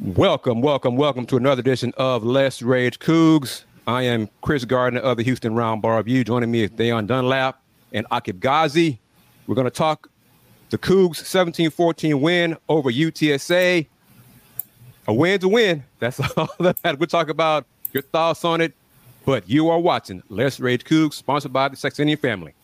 Welcome, welcome, welcome to another edition of Let's Rage Coogs. I am Kris Gardner of the Houston Roundball. Joining me is Da'Yon Dunlap and Aqib Gazi. We're going to talk the Cougs 17-14 win over UTSA. A win's a win. That's all that we'll talk about. Your thoughts on it. But you are watching Let's Rage Coogs, sponsored by the Saxenian family.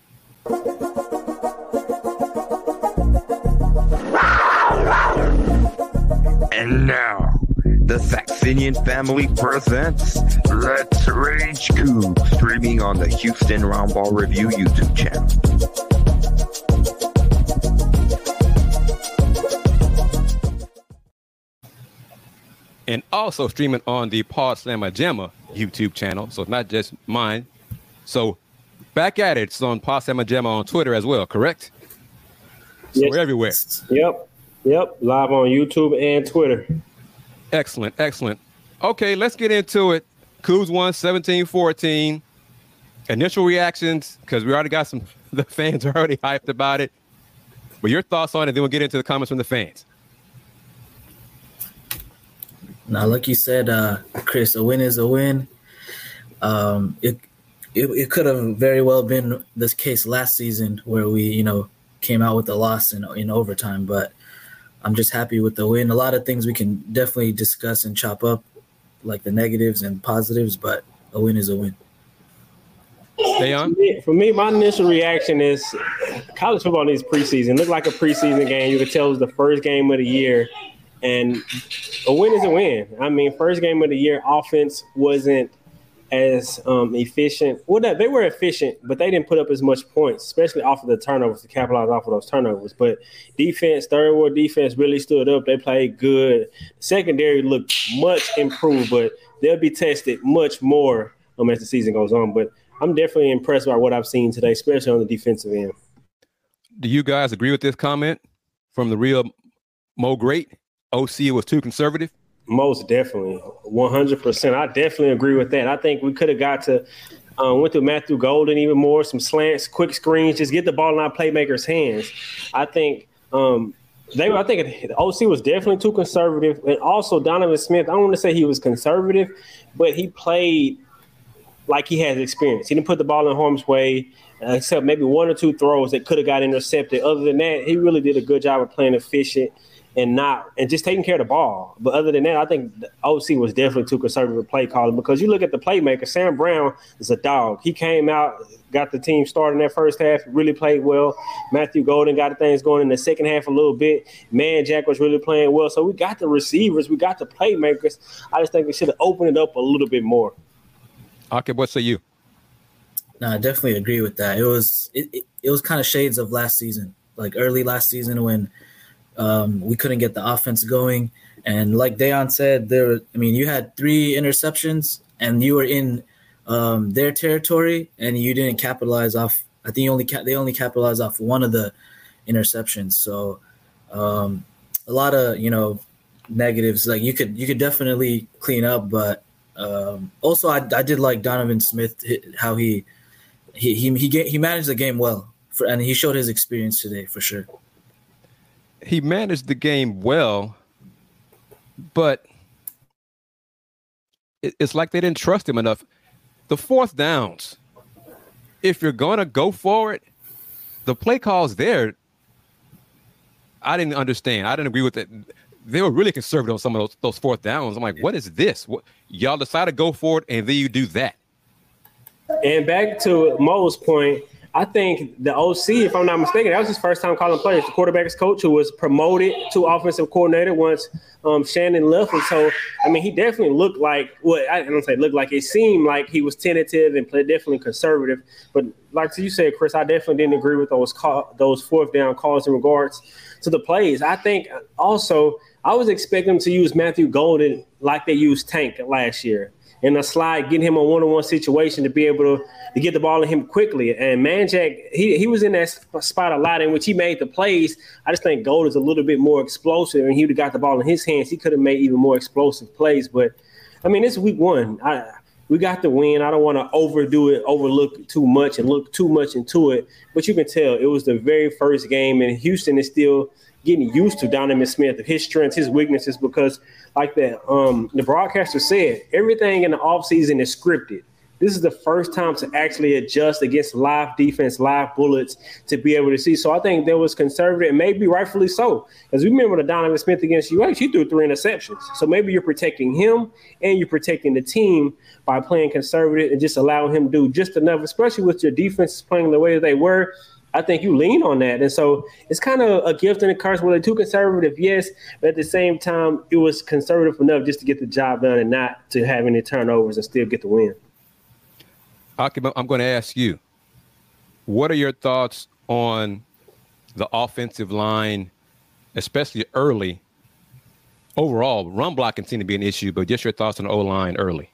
And now, the Saxenian family presents Let's Rage Coogs, streaming on the Houston Roundball Review YouTube channel. and also streaming on the Pawd Slama Jama YouTube channel. So it's not just mine. So back at it. It's on Pawd Slama Jama on Twitter as well, correct? So Yes. we're everywhere. Yep. Yep. Live on YouTube and Twitter. Excellent, excellent. Okay, let's get into it. Cougs won 17-14. Initial reactions, because we already got some the fans are already hyped about it. But your thoughts on it, then we'll get into the comments from the fans. Now, like you said, uh, Kris, a win is a win. Um, it, it it could have very well been this case last season where we, you know, came out with a loss in in overtime. But I'm just happy with the win. A lot of things we can definitely discuss and chop up, like the negatives and positives. But a win is a win. Da'Yon? Yeah, For me, my initial reaction is college football needs preseason. Looked like a preseason game. You could tell it was the first game of the year. And a win is a win. I mean, first game of the year, offense wasn't as um, efficient. Well, they- were efficient, but they didn't put up as much points, especially off of the turnovers to capitalize off of those turnovers. But defense, third ward defense really stood up. They played good. Secondary looked much improved, but they'll be tested much more um, as the season goes on. But I'm definitely impressed by what I've seen today, especially on the defensive end. Do you guys agree with this comment from the real Mo Great? OC was too conservative. Most definitely, one hundred percent. I definitely agree with that. I think we could have got to um, went through Matthew Golden even more, some slants, quick screens, just get the ball in our playmakers' hands. I think um, they. I think the OC was definitely too conservative, and also Donovan Smith. I don't want to say he was conservative, but he played like he has experience. He didn't put the ball in harm's way, uh, except maybe one or two throws that could have got intercepted. Other than that, he really did a good job of playing efficient and not and just taking care of the ball. But other than that, I think the OC was definitely too conservative with play calling because you look at the playmaker, Sam Brown is a dog. He came out, got the team started in that first half, really played well. Matthew Golden got things going in the second half a little bit. Manjack was really playing well. So we got the receivers, we got the playmakers. I just think we should have opened it up a little bit more. Okay, what say you? No, I definitely agree with that. It was it, it, it was kind of shades of last season, like early last season when um, we couldn't get the offense going. And like Da'Yon said, there. I mean, you had three interceptions, and you were in um, their territory, and you didn't capitalize off. I think only ca- they only capitalized off one of the interceptions. So um, a lot of you know negatives. Like you could you could definitely clean up, but um, also I, I did like Donovan Smith how he he he he, he managed the game well, for, and he showed his experience today for sure. He managed the game well, but it- it's like they didn't trust him enough. The fourth downs, if you're gonna go for it, the play calls there. I didn't understand. I didn't agree with it. They were really conservative on some of those, those fourth downs. I'm like, what is this? What y'all decide to go for it, and then you do that. And back to Mo's point, I think the OC, if I'm not mistaken, that was his first time calling plays. The quarterback's coach who was promoted to offensive coordinator once um, Shannon left. And so, I mean, he definitely looked like, well, I don't say looked like, it seemed like he was tentative and play, definitely conservative. But like you said, Kris, I definitely didn't agree with those call, those fourth down calls in regards to the plays. I think also I was expecting to use Matthew Golden like they used Tank last year in a slide, getting him a one-on-one situation to be able to, to get the ball in him quickly. And Manjack, he he was in that spot a lot in which he made the plays. I just think Gold is a little bit more explosive, and he would have got the ball in his hands. He could have made even more explosive plays. But I mean, it's week one. I, we got the win. I don't want to overdo it, overlook too much, and look too much into it. But you can tell it was the very first game, and Houston is still getting used to Donovan Smith, his strengths, his weaknesses, because like that, um, the broadcaster said, everything in the offseason is scripted. This is the first time to actually adjust against live defense, live bullets to be able to see. So I think there was conservative, and maybe rightfully so. Because we remember the Donovan Smith against UH, he threw three interceptions. So maybe you're protecting him and you're protecting the team by playing conservative and just allowing him to do just enough, especially with your defense playing the way that they were. I think you lean on that. And so it's kind of a gift and a curse. Were they too conservative? Yes. But at the same time, it was conservative enough just to get the job done and not to have any turnovers and still get the win. I'm going to ask you, what are your thoughts on the offensive line, especially early? Overall, run blocking seemed to be an issue, but just your thoughts on the O line early.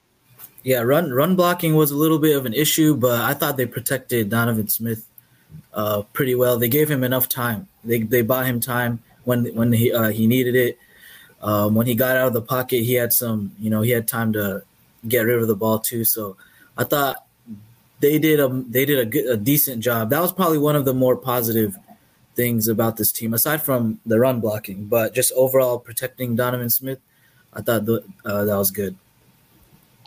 Yeah, run run blocking was a little bit of an issue, but I thought they protected Donovan Smith uh, pretty well. They gave him enough time. They they bought him time when when he uh, he needed it. Um, when he got out of the pocket, he had some you know he had time to get rid of the ball too. So I thought they did a they did a, good, a decent job. That was probably one of the more positive things about this team, aside from the run blocking, but just overall protecting Donovan Smith. I thought the, uh, that was good.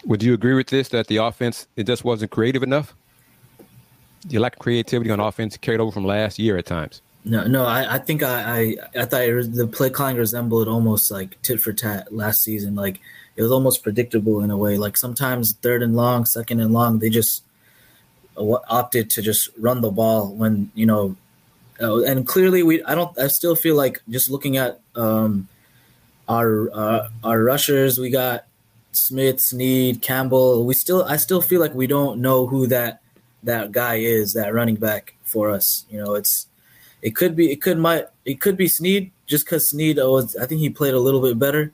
Would you agree with this that the offense it just wasn't creative enough? You lack of creativity on offense carried over from last year at times. No, no, I, I think I, I, I thought was, the play calling resembled almost like tit for tat last season. Like it was almost predictable in a way. Like sometimes third and long, second and long, they just opted to just run the ball when you know, uh, and clearly we. I don't. I still feel like just looking at um, our uh, our rushers, we got Smith, Sneed, Campbell. We still. I still feel like we don't know who that that guy is, that running back for us. You know, it's it could be it could might it could be Sneed just because Sneed was oh, I think he played a little bit better,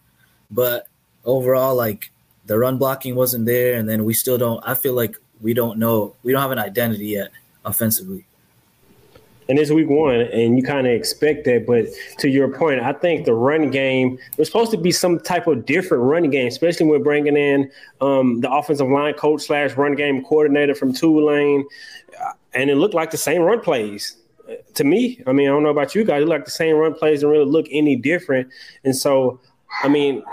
but overall like the run blocking wasn't there, and then we still don't. I feel like we don't know we don't have an identity yet offensively and it's week one, and you kind of expect that. But to your point, I think the run game was supposed to be some type of different running game, especially when bringing in um, the offensive line coach slash run game coordinator from Tulane, uh, and it looked like the same run plays to me. I mean, I don't know about you guys, it looked like the same run plays didn't really look any different, and so I mean.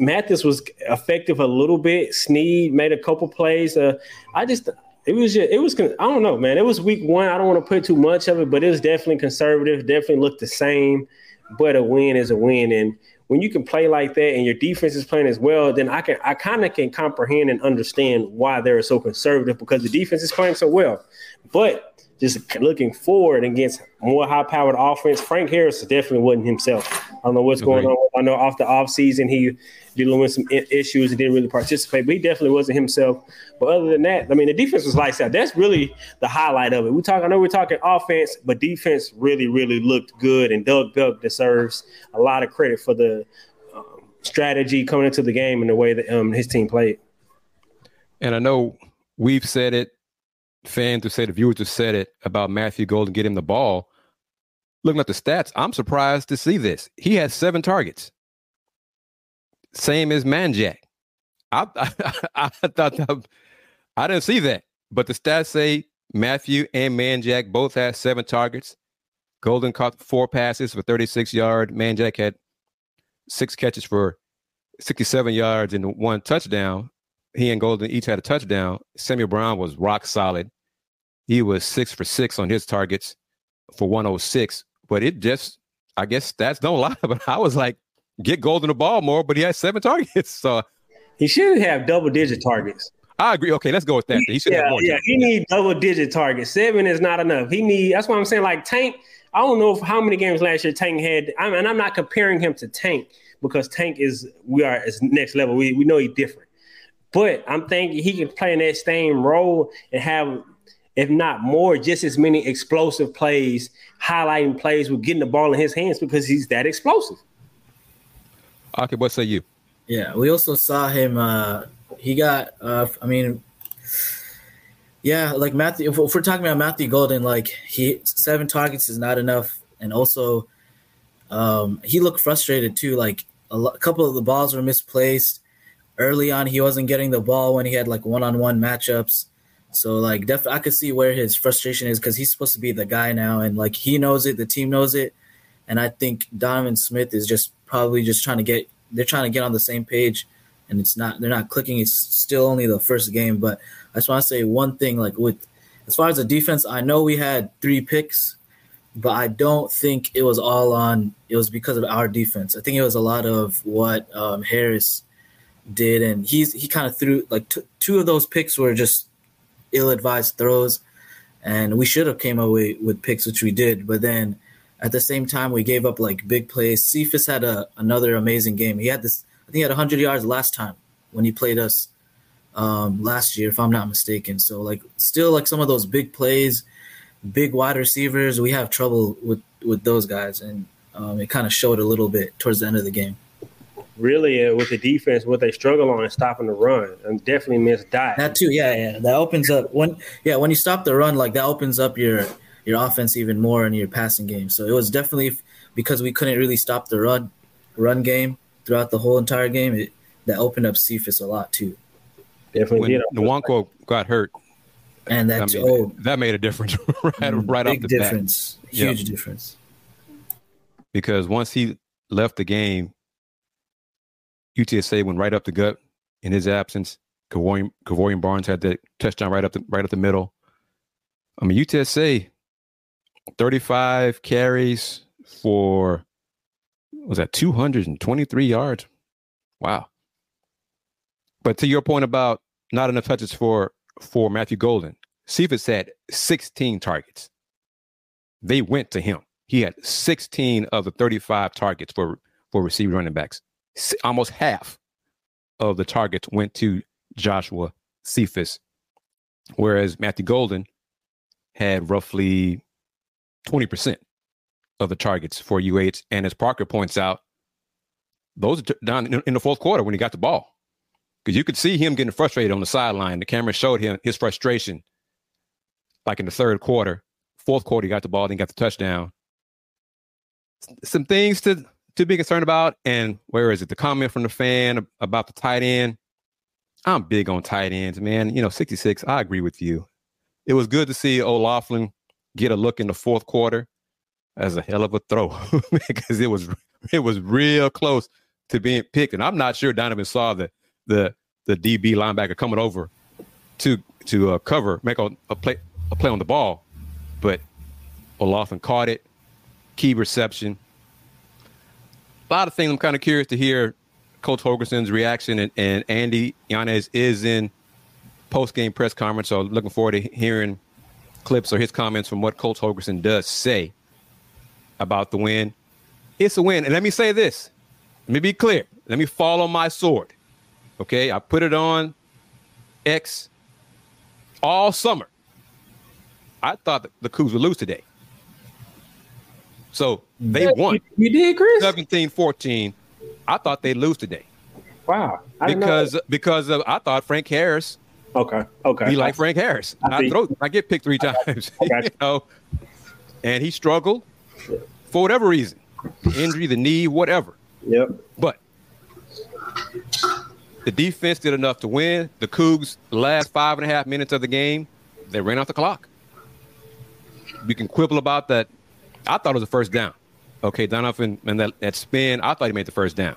Mathis was effective a little bit. Sneed made a couple plays. Uh, I just it was just, it was I don't know, man. It was week one. I don't want to put too much of it, but it was definitely conservative. Definitely looked the same, but a win is a win. And when you can play like that and your defense is playing as well, then I can I kind of can comprehend and understand why they're so conservative because the defense is playing so well. But just looking forward against more high powered offense, Frank Harris definitely wasn't himself. I don't know what's going on. I know off the off season he dealing with some issues and didn't really participate, but he definitely wasn't himself. But other than that, I mean, the defense was lights out. That's really the highlight of it. We talk. I know we're talking offense, but defense really, really looked good, and Doug Belk deserves a lot of credit for the um, strategy coming into the game and the way that um, his team played. And I know we've said it fans have said, the viewers have said it about Matthew Golden getting the ball. Looking at the stats, I'm surprised to see this. He has seven targets, same as Manjack. I, I, I thought that, I didn't see that, but the stats say Matthew and Manjack both had seven targets. Golden caught four passes for 36 yards. Manjack had six catches for 67 yards and one touchdown. He and Golden each had a touchdown. Samuel Brown was rock solid. He was six for six on his targets for 106. But it just, I guess stats don't lie. But I was like, get Golden the ball more, but he has seven targets. So he should have double digit targets. I agree. Okay, let's go with that. He should yeah, have more. Yeah, he need double digit targets. Seven is not enough. He need. That's why I'm saying like Tank. I don't know how many games last year Tank had. I mean, I'm not comparing him to Tank because Tank is we are is next level. We we know he's different, but I'm thinking he can play in that same role and have if not more, just as many explosive plays, highlighting plays with getting the ball in his hands because he's that explosive. Okay, what say you? Yeah, we also saw him. Uh, he got. Uh, I mean, yeah, like Matthew. If, we're talking about Matthew Golden, like he seven targets is not enough, and also um, he looked frustrated too. Like a, lo- a couple of the balls were misplaced early on. He wasn't getting the ball when he had like one on one matchups. So like, definitely, I could see where his frustration is because he's supposed to be the guy now, and like he knows it, the team knows it, and I think Donovan Smith is just probably just trying to get they're trying to get on the same page, and it's not they're not clicking. It's still only the first game, but I just want to say one thing like with as far as the defense, I know we had three picks, but I don't think it was all on. It was because of our defense. I think it was a lot of what um, Harris did, and he's he kind of threw like t- two of those picks were just ill-advised throws, and we should have came away with picks, which we did. But then at the same time, we gave up like big plays. Cephus had a another amazing game. He had this. I think he had 100 yards last time when he played us um, last year, if I'm not mistaken. So like still like some of those big plays, big wide receivers, we have trouble with with those guys, and um, it kind of showed a little bit towards the end of the game. Really, uh, with the defense, what they struggle on is stopping the run, and definitely miss Dot. That too, yeah, yeah. That opens up when yeah when you stop the run, like that opens up your your offense even more in your passing game. So it was definitely because we couldn't really stop the run run game throughout the whole entire game. It, that opened up Cephus a lot too. Definitely when did. Nwankwo got hurt, And I that's mean, oh, that made a difference right, right off big the bat. difference, Yeah. huge difference. Because once he left the game, UTSA went right up the gut in his absence. Kevorian, Kevorian Barnes had that touchdown right up the right up the middle. I mean, UTSA, 35 carries for was that 223 yards? Wow. But to your point about not enough touches for for Matthew Golden, Cephus had 16 targets. They went to him. He had 16 of the 35 targets for for receiving running backs. Almost half of the targets went to Joshua Cephus, whereas Matthew Golden had roughly 20% of the targets for UH. And as Parker points out, those are down in, the fourth quarter when he got the ball. Because you could see him getting frustrated on the sideline. The camera showed him his frustration, like in the third quarter. Fourth quarter, he got the ball, then got the touchdown. Some things to to be concerned about. And where is it? The comment from the fan about the tight end. I'm big on tight ends, man. You know, 66. I agree with you. It was good to see O'Laughlin get a look in the fourth quarter as a hell of a throw because it was it was real close to being picked. And I'm not sure Donovan saw the the the DB linebacker coming over to to uh, cover, make a, a play a play on the ball, but O'Laughlin caught it. Key reception. A lot of things. I'm kind of curious to hear Coach Holgorsen's reaction, and, and Andy Yanez is in post game press conference, so looking forward to hearing clips or his comments from what Coach Holgorsen does say about the win. It's a win, and let me say this. Let me be clear. Let me fall on my sword. Okay, I put it on X all summer. I thought the Cougs would lose today. So they won You, did, Kris? 17 14. I thought they'd lose today Wow. I because because of, I thought Frank Harris okay, okay. be like Frank Harris. I I, throw, I get picked three times, got you know, and he struggled for whatever reason, injury, the knee, whatever. Yep. But the defense did enough to win. The Cougs, the last five and a half minutes of the game, they ran off the clock. We can quibble about that. I thought it was a first down. Okay, Donovan and that, that spin, I thought he made the first down.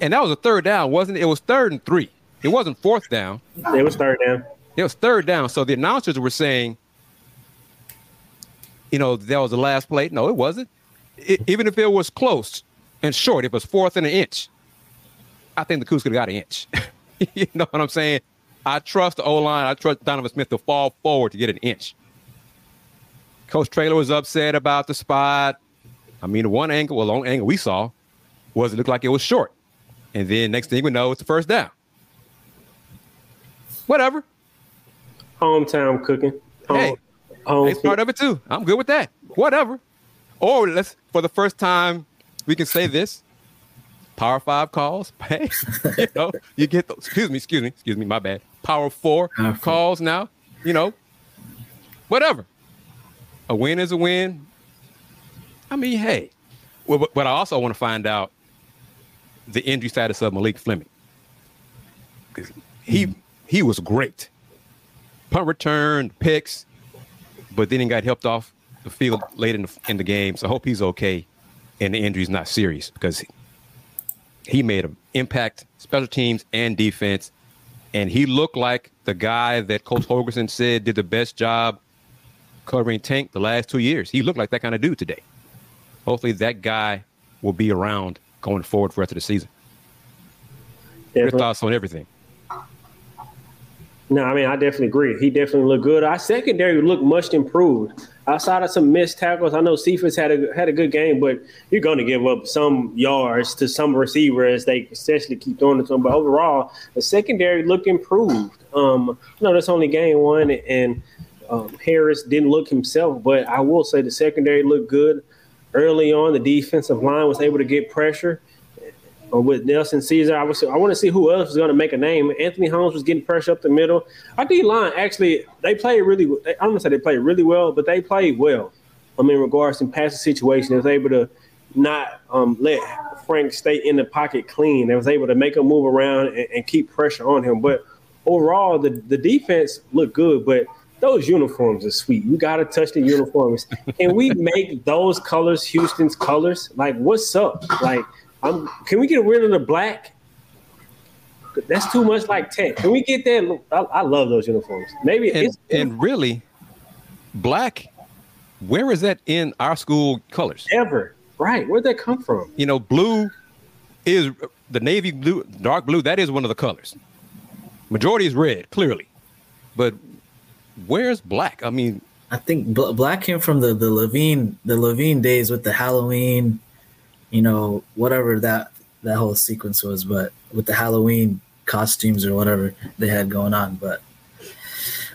And that was a third down, wasn't it? It was third and three. It wasn't fourth down. It was third down. It was third down. So the announcers were saying, you know, that was the last play. No, it wasn't. It, even if it was close and short, if it was fourth and an inch, I think the Cougs could have got an inch. you know what I'm saying? I trust the O line. I trust Donovan Smith to fall forward to get an inch. Coach Traylor was upset about the spot. I mean, the one angle, well, long angle we saw was it looked like it was short. And then next thing we know, it's the first down. Whatever. Hometown cooking. Home, Hey, home It's part of it too. I'm good with that. Whatever. Or let's for the first time we can say this. Power five calls. Hey, you know, you get those. Excuse me, excuse me, excuse me, my bad. Power four Power four. calls now. You know, whatever. A win is a win. I mean, hey. Well, but, but I also want to find out the injury status of Malik Fleming. He hmm. he was great. Punt return, picks, but then he got helped off the field late in the, in the game. So I hope he's okay. and the injury's not serious because he made an impact special teams and defense. And he looked like the guy that Coach Holgorsen said did the best job covering Tank the last two years. He looked like that kind of dude today. Hopefully that guy will be around going forward for the rest of the season. Your thoughts on everything? No, I mean I definitely agree. He definitely looked good. Our secondary looked much improved. Outside of some missed tackles, I know Cephus had a had a good game, but you're going to give up some yards to some receivers. They essentially keep throwing it to them. But overall, the secondary looked improved. Um, you know, that's only game one, and um, Harris didn't look himself, but I will say the secondary looked good early on. The defensive line was able to get pressure with Nelson Ceaser, I I want to see who else is going to make a name. Anthony Holmes was getting pressure up the middle. Our D line actually they played really. I don't want to say they played really well, but they played well. I mean, regards to passing situation, they was able to not um, let Frank stay in the pocket clean. They was able to make him move around and, and keep pressure on him. But overall, the the defense looked good, but those uniforms are sweet. You got to touch the uniforms. Can we make those colors Houston's colors? Like, what's up? Like, I'm, can we get rid of the black? That's too much like tech. Can we get that? I, I love those uniforms. Maybe and, and really, black. Where is that in our school colors? Ever right? Where'd that come from? You know, blue is the navy blue, dark blue. That is one of the colors. Majority is red, clearly, but where's black? I mean, I think black came from the the Levine the Levine days with the Halloween you know, whatever that that whole sequence was, but with the Halloween costumes or whatever they had going on, but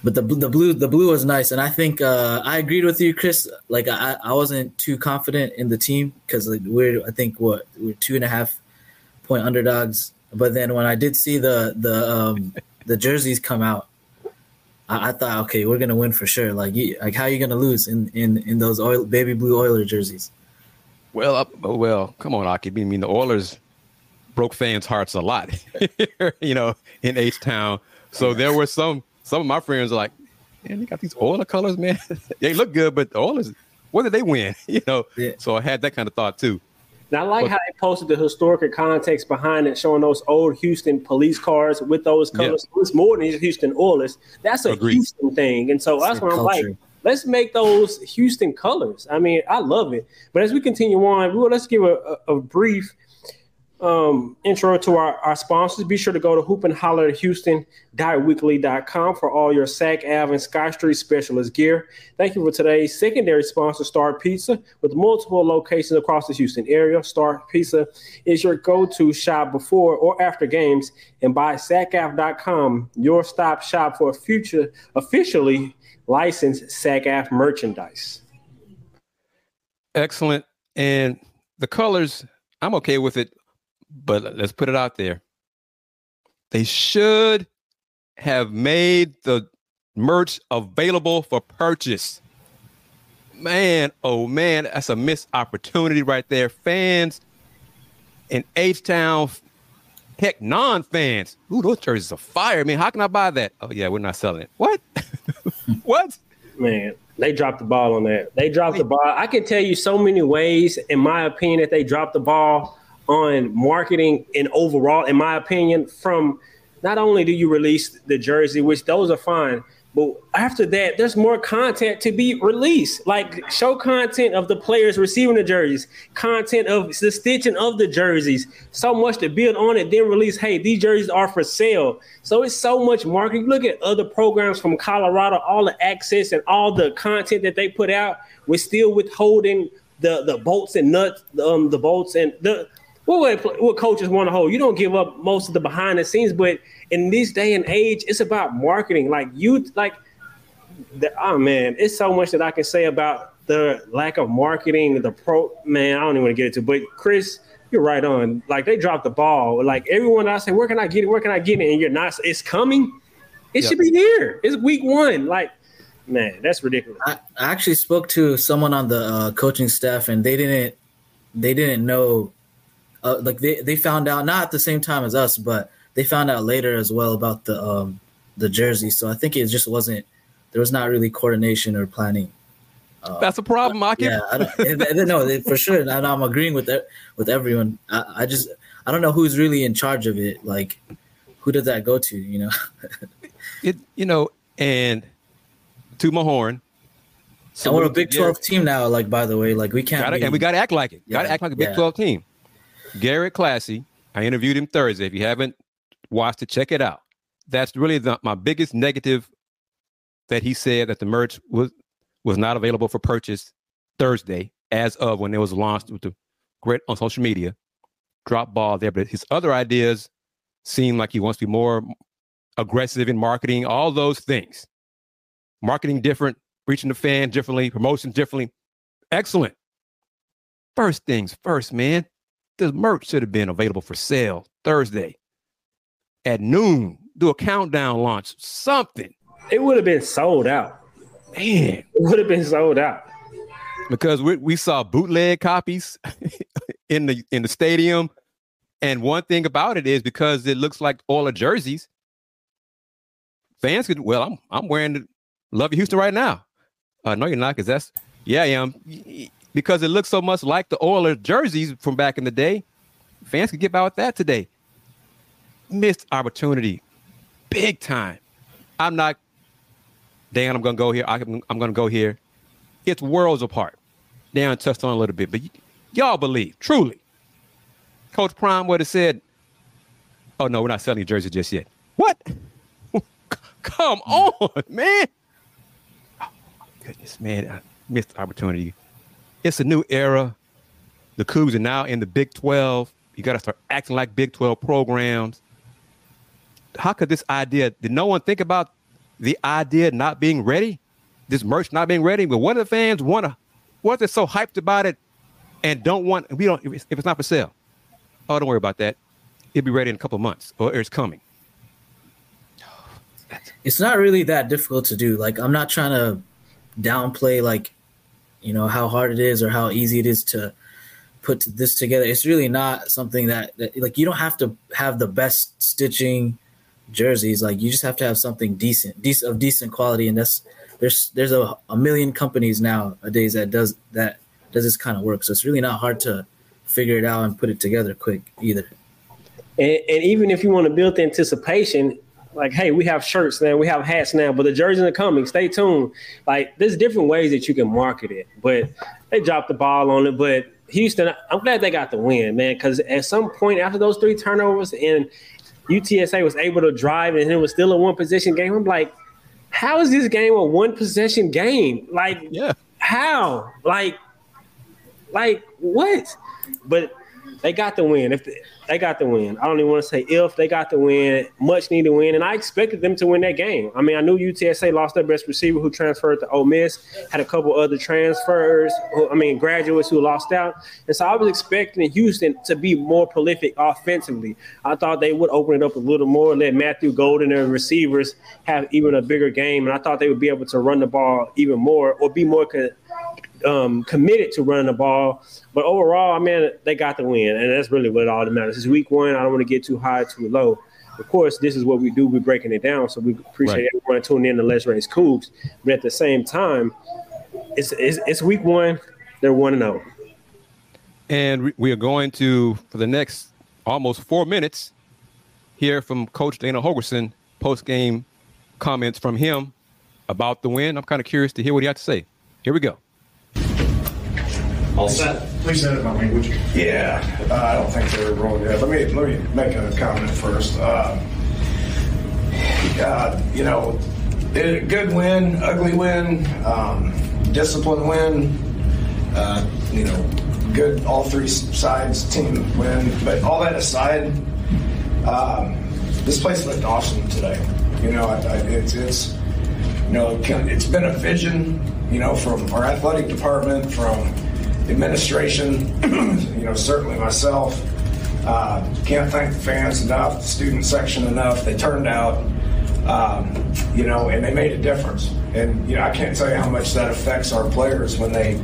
but the the blue the blue was nice, and I think uh, I agreed with you, Kris. Like I, I wasn't too confident in the team because like we're I think what we're two and a half point underdogs, but then when I did see the the um, the jerseys come out, I, I, thought okay we're gonna win for sure. Like you, like how are you gonna lose in in in those oil baby blue Oiler jerseys? Well, up, oh, well, come on, Aki. I mean, the Oilers broke fans' hearts a lot, you know, in H Town. So there were some some of my friends are like, man, they got these Oiler colors, man. they look good, but the Oilers, what did they win? You know. Yeah. So I had that kind of thought too. Now, I like but, how they posted the historical context behind it, showing those old Houston police cars with those colors. Yeah. It's more than just Houston Oilers. That's a Agreed. Houston thing, and so it's that's what I'm like let's make those Houston colors. I mean, I love it. But as we continue on, well, let's give a, a, a brief um, intro to our, our sponsors. Be sure to go to hoop and holler Houston.weekly.com for all your Sac Ave and Sky Street specialist gear. Thank you for today's secondary sponsor, Star Pizza, with multiple locations across the Houston area. Star Pizza is your go-to shop before or after games, and by SacAv.com, your stop shop for future officially licensed SACAF merchandise. Excellent. And the colors, I'm okay with it, but let's put it out there. They should have made the merch available for purchase. Man, oh man, that's a missed opportunity right there. Fans in H Town, heck, non fans. Ooh, those jerseys are fire. I mean, how can I buy that? Oh, yeah, we're not selling it. What? what? Man, they dropped the ball on that. They dropped the ball. I can tell you so many ways, in my opinion, that they dropped the ball on marketing and overall, in my opinion, from not only do you release the jersey, which those are fine, but after that, there's more content to be released. Like show content of the players receiving the jerseys, content of the stitching of the jerseys. So much to build on it. Then release, hey, these jerseys are for sale. So it's so much marketing. Look at other programs from Colorado, all the access and all the content that they put out. We're still withholding the the bolts and nuts, um, the bolts and the what what coaches want to hold. You don't give up most of the behind the scenes, but in this day and age, it's about marketing. Like you, like, the, oh man, it's so much that I can say about the lack of marketing. The pro man, I don't even want to get into. But Kris, you're right on. Like they dropped the ball. Like everyone, I say, where can I get it? Where can I get it? And you're not. It's coming. It yep. should be here. It's week one. Like man, that's ridiculous. I, I actually spoke to someone on the uh, coaching staff, and they didn't they didn't know. Uh, like they they found out not at the same time as us, but they found out later as well about the um, the jersey. So I think it just wasn't there was not really coordination or planning. Uh, That's a problem, Aqib. Yeah, I don't, no, for sure. And I'm agreeing with with everyone. I, I just I don't know who's really in charge of it. Like, who does that go to? You know, it you know, and to my horn. So we're a Big Twelve team now. Like, by the way, like we can't, gotta, be, and we got to act like it. Yeah, got to act like a Big yeah. Twelve team. Garrett Classy, I interviewed him Thursday. If you haven't watched it, check it out. That's really the, my biggest negative that he said that the merch was was not available for purchase Thursday, as of when it was launched with the great on social media. Drop ball there, but his other ideas seem like he wants to be more aggressive in marketing. All those things, marketing different, reaching the fan differently, promotion differently. Excellent. First things first, man. The merch should have been available for sale Thursday at noon. Do a countdown launch, something. It would have been sold out. Man, It would have been sold out. because we, we saw bootleg copies in the in the stadium. And one thing about it is because it looks like all the jerseys, fans could well, I'm I'm wearing the Love You Houston right now. Uh, no, you're not, because that's yeah, I am. Because it looks so much like the Oilers jerseys from back in the day. Fans could get by with that today. Missed opportunity, big time. I'm not. Dan, I'm gonna go here. I, I'm gonna go here. It's worlds apart. Dan touched on a little bit, but y- y'all believe truly. Coach Prime would have said, "Oh no, we're not selling jersey just yet." What? Come on, man. Oh, goodness, man, I missed opportunity. It's a new era. The Cougs are now in the Big 12. You got to start acting like Big 12 programs. How could this idea, did no one think about the idea not being ready? This merch not being ready? But one of the fans want to, what they're so hyped about it and don't want, we don't, if it's, if it's not for sale, oh, don't worry about that. It'll be ready in a couple months or it's coming. it's not really that difficult to do. Like I'm not trying to downplay like you know how hard it is or how easy it is to put this together. It's really not something that, that like you don't have to have the best stitching jerseys. Like you just have to have something decent, decent of decent quality, and that's there's there's a, a million companies nowadays that does that does this kind of work. So it's really not hard to figure it out and put it together quick either. And, and even if you want to build the anticipation, like, hey, we have shirts now, we have hats now, but the jerseys are coming. Stay tuned. Like, there's different ways that you can market it, but they dropped the ball on it. But Houston, I'm glad they got the win, man, because at some point after those three turnovers and UTSA was able to drive and it was still a one possession game, I'm like, how is this game a one possession game? Like, Yeah. how? Like, like what? But they got the win. If they, they got the win, I don't even want to say if they got the win. Much needed win, and I expected them to win that game. I mean, I knew UTSA lost their best receiver who transferred to Ole Miss. Had a couple other transfers. Who, I mean, graduates who lost out, and so I was expecting Houston to be more prolific offensively. I thought they would open it up a little more, let Matthew Golden and receivers have even a bigger game, and I thought they would be able to run the ball even more or be more. Co- um, committed to running the ball. But overall, I mean, they got the win, and that's really what all that matters. It's week one. I don't want to get too high, too low. Of course, this is what we do. We're breaking it down, so we appreciate Right. everyone tuning in to Let's Rage Coogs. But at the same time, it's it's, it's week one. They're one and oh. zero. And we- we are going to, for the next almost four minutes, hear from Coach Dana Holgorsen post game comments from him about the win. I'm kind of curious to hear what he had to say. Here we go. All set. Please edit my language. Yeah, uh, I don't think they're rolling yet. Let me let me make a comment first. Uh, uh, you know, it, good win, ugly win, um, disciplined win. Uh, you know, good all three sides team win. But all that aside, um, this place looked awesome today. You know, I, I, it's it's you know it's been a vision. You know, from our athletic department, from administration. you know, certainly myself. Uh, can't thank the fans enough, the student section enough. They turned out, um, you know, and they made a difference. And you know, I can't tell you how much that affects our players when they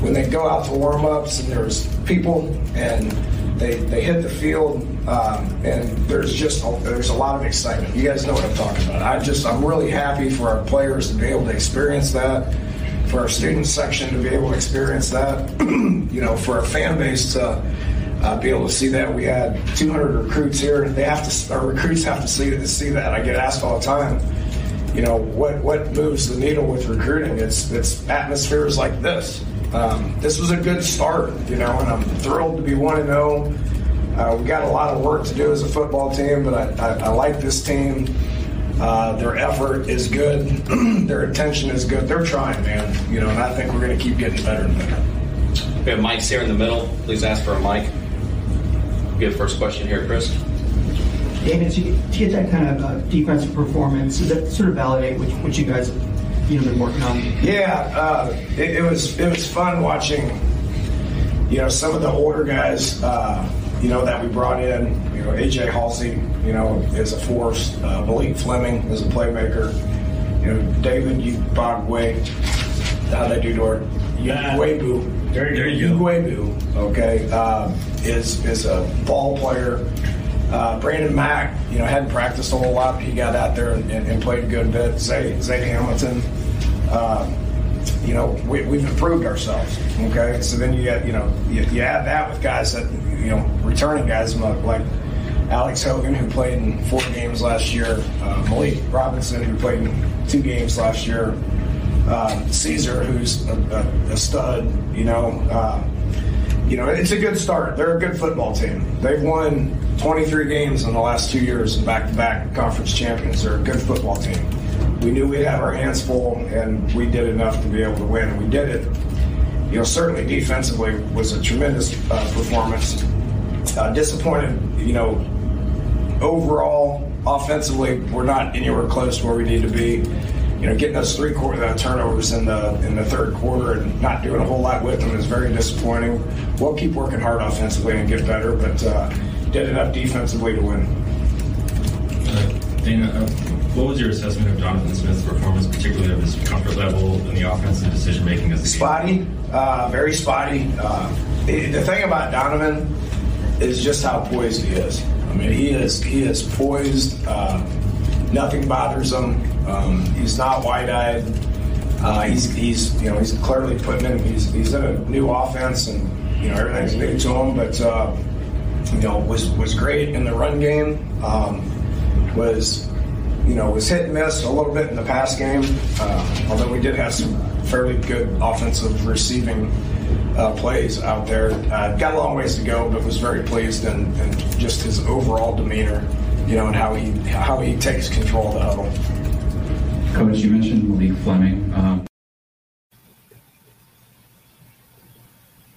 when they go out to warm ups and there's people and they, they hit the field um, and there's just a, there's a lot of excitement. You guys know what I'm talking about. I just I'm really happy for our players to be able to experience that. For our student section to be able to experience that. you know, for our fan base to uh, be able to see that. We had 200 recruits here. They have to, our recruits have to see see that. I get asked all the time. You know, what what moves the needle with recruiting? It's it's atmospheres like this. Um, this was a good start, you know, and I'm thrilled to be one and zero. Uh, we got a lot of work to do as a football team, but I, I, I like this team. Uh, their effort is good. their attention is good. They're trying, man. You know, and I think we're going to keep getting better and better. We have mics here in the middle. Please ask for a mic. Get the first question here, Chris. David, to get, to get that kind of uh, defensive performance, does that sort of validate what, what you guys you know been working on? Yeah, uh, it, it, was it was fun watching. You know, some of the older guys. Uh, you know that we brought in. You know, AJ Haulcy. You know, is a force. Uh, Malik Fleming is a playmaker. You know, David Ugwoegbu. How they do to our Ugwoegbu. There, you go. Ugwoegbu, okay, uh, is is a ball player. Uh, Brandon Mack, you know, hadn't practiced a whole lot. He got out there and, and, and played a good bit. Zay, Zay Hamilton, uh, you know, we, have improved ourselves. Okay, so then you get, you know, you, you, add that with guys that, you know, returning guys like Alex Hogan, who played in four games last year, uh, Malik Robinson, who played in two games last year, uh, Ceaser, who's a, a, a, stud. You know, uh, you know, it's a good start. They're a good football team. They've won 23 games in the last two years and back-to-back conference champions. They're a good football team. We knew we'd have our hands full, and we did enough to be able to win, and we did it. You know, certainly defensively was a tremendous uh, performance. Uh, disappointed, you know, overall offensively, we're not anywhere close to where we need to be. You know, getting those three quarter uh, turnovers in the in the third quarter and not doing a whole lot with them is very disappointing. We'll keep working hard offensively and get better, but uh, did enough defensively to win. Uh, Dana, uh, what was your assessment of Jonathan Smith's performance, particularly of his comfort level in the offense and decision making as a spotty, uh, very spotty. Uh, the thing about Donovan is just how poised he is. Mean, he is he is poised. Uh, nothing bothers him. Um, he's not wide eyed. Uh, he's he's you know he's clearly putting in. He's he's in a new offense and you know everything's new to him, but uh, you know was was great in the run game. Um, was you know was hit and miss a little bit in the pass game, uh, although we did have some fairly good offensive receiving uh, plays out there. Uh, got a long ways to go, but was very pleased and, and just his overall demeanor, you know, and how he how he takes control of the huddle. Coach, you mentioned Malik Fleming. Um,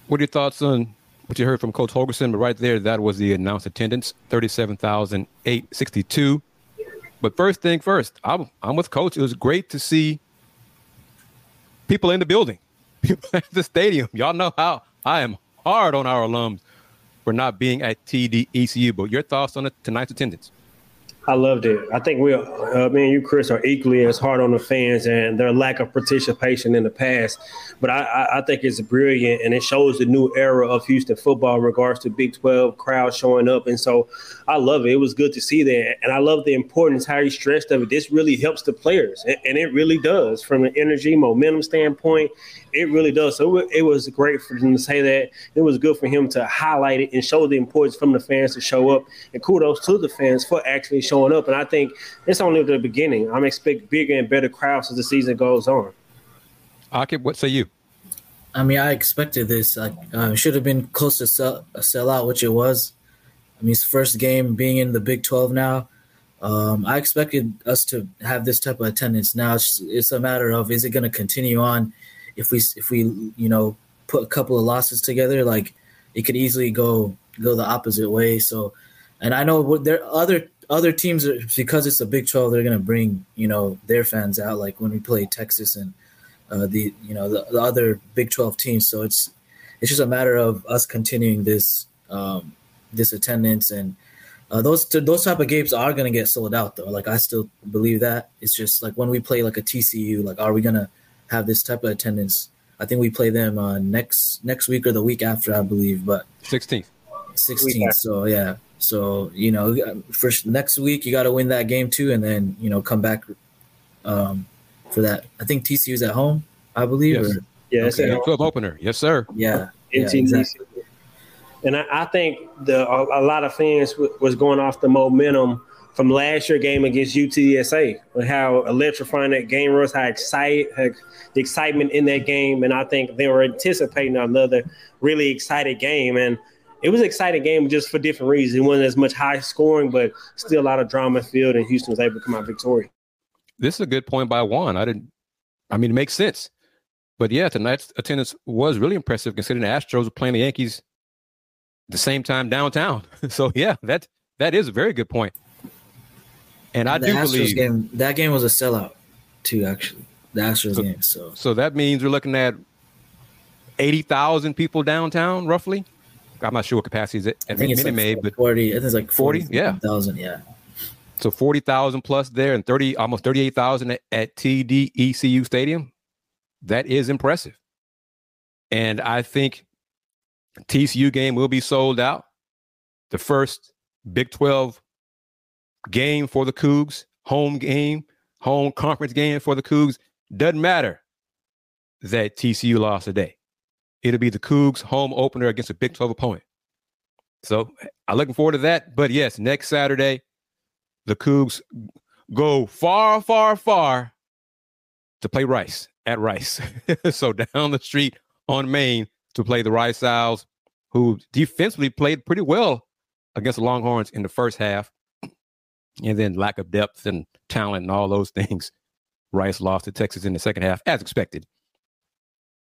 what are your thoughts on what you heard from Coach Holgorsen? But right there, that was the announced attendance, thirty-seven thousand eight sixty-two. But first thing first, I'm, I'm with Coach. It was great to see people in the building people at the stadium. Y'all know how I am hard on our alums for not being at TDECU. But your thoughts on tonight's attendance? I loved it. I think we, uh, me and you, Kris, are equally as hard on the fans and their lack of participation in the past. But I, I, think it's brilliant, and it shows the new era of Houston football in regards to Big 12 crowd showing up. And so I love it. It was good to see that, and I love the importance how he stressed of it. This really helps the players, and it really does from an energy, momentum standpoint. It really does. So it was great for him to say that. It was good for him to highlight it and show the importance from the fans to show up. And kudos to the fans for actually showing up. And I think it's only the beginning. I'm expecting bigger and better crowds as the season goes on. Aqib, what say you? I mean, I expected this. Like, uh, should have been close to sell, a sellout, which it was. I mean, his first game being in the Big 12 now. Um, I expected us to have this type of attendance. Now it's, it's a matter of is it going to continue on? If we if we you know put a couple of losses together, like it could easily go go the opposite way. So, and I know there are other other teams because it's a Big 12, they're to bring you know their fans out. Like when we play Texas and uh, the you know the, the, other Big 12 teams. So it's it's just a matter of us continuing this um, this attendance and uh, those those type of games are gonna get sold out though. Like I still believe that. It's just like when we play like a TCU, like are we gonna have this type of attendance? I think we play them uh, next next week or the week after, I believe. But 16th, 16th. So yeah. So you know, for next week you got to win that game too, and then you know come back um, for that. I think TCU's at home. I believe. Yes. Or, Yeah, it's Okay. at Big 12 opener. Yes, sir. yeah, yeah, exactly. And I, I think the a, a lot of fans w- was going off the momentum from last year game against UTSA, how electrifying that game was, how excited, how the excitement in that game, and I think they were anticipating another really excited game, and it was an exciting game just for different reasons. It wasn't as much high scoring, but still a lot of drama field, and Houston was able to come out victorious. This is a good point by Juan. I didn't. I mean, it makes sense. But yeah, tonight's attendance was really impressive considering the Astros were playing the Yankees the same time downtown. So yeah, that that is a very good point. And I the do Astros believe game. That game was a sellout, too. Actually, the Astros So- game. So so. That means we're looking at eighty thousand people downtown, roughly. I'm not sure what capacity is at I think it's Minute like Maid, but forty. I think it's like 40? 40, Yeah. thousand. Yeah, so forty thousand plus there, and thirty almost thirty eight thousand at, at TDECU Stadium. That is impressive, and I think TCU game will be sold out. The first Big Twelve game for the Coogs, home game, home conference game for the Coogs. Doesn't matter that TCU lost today. It'll be the Coogs home opener against a Big 12 opponent. So I'm looking forward to that. But yes, next Saturday, the Coogs go far, far, far to play Rice at Rice. so down the street on Main to play the Rice Owls, who defensively played pretty well against the Longhorns in the first half. And then lack of depth and talent and all those things. Rice lost to Texas in the second half, as expected.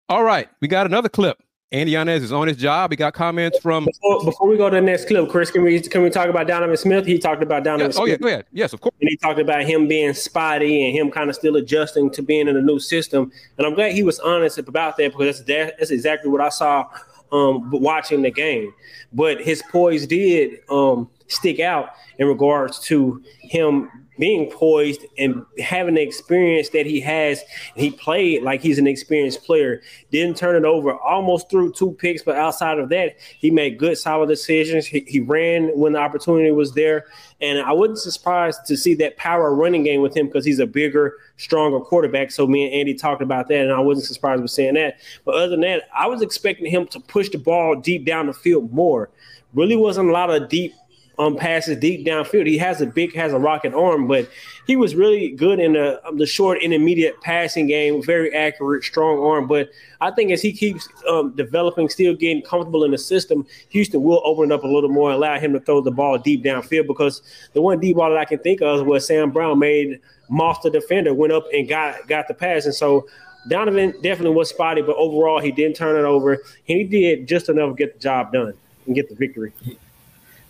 All right, we got another clip. Andy Yanez is on his job. He got comments from. Before, before we go to the next clip, Kris, can we can we talk about Donovan Smith? He talked about Donovan Smith. oh yeah, go ahead. Yes, of course. and he talked about him being spotty and him kind of still adjusting to being in a new system. And I'm glad he was honest about that because that's that, that's exactly what I saw um, watching the game. But his poise did um, stick out in regards to him being poised and having the experience that he has. He played like he's an experienced player. Didn't turn it over. Almost threw two picks, but outside of that, he made good, solid decisions. He, he ran when the opportunity was there. And I wasn't surprised to see that power running game with him because he's a bigger, stronger quarterback. So me and Andy talked about that, and I wasn't surprised with saying that. But other than that, I was expecting him to push the ball deep down the field more. Really wasn't a lot of deep um, passes deep downfield. He has a big, has a rocket arm, but he was really good in the um, the short intermediate passing game. Very accurate, strong arm. But I think as he keeps um, developing, still getting comfortable in the system, Houston will open it up a little more allow him to throw the ball deep downfield. Because the one deep ball that I can think of was Sam Brown made moss the defender, went up and got got the pass, and so. Donovan definitely was spotty, but overall he didn't turn it over. He did just enough to get the job done and get the victory.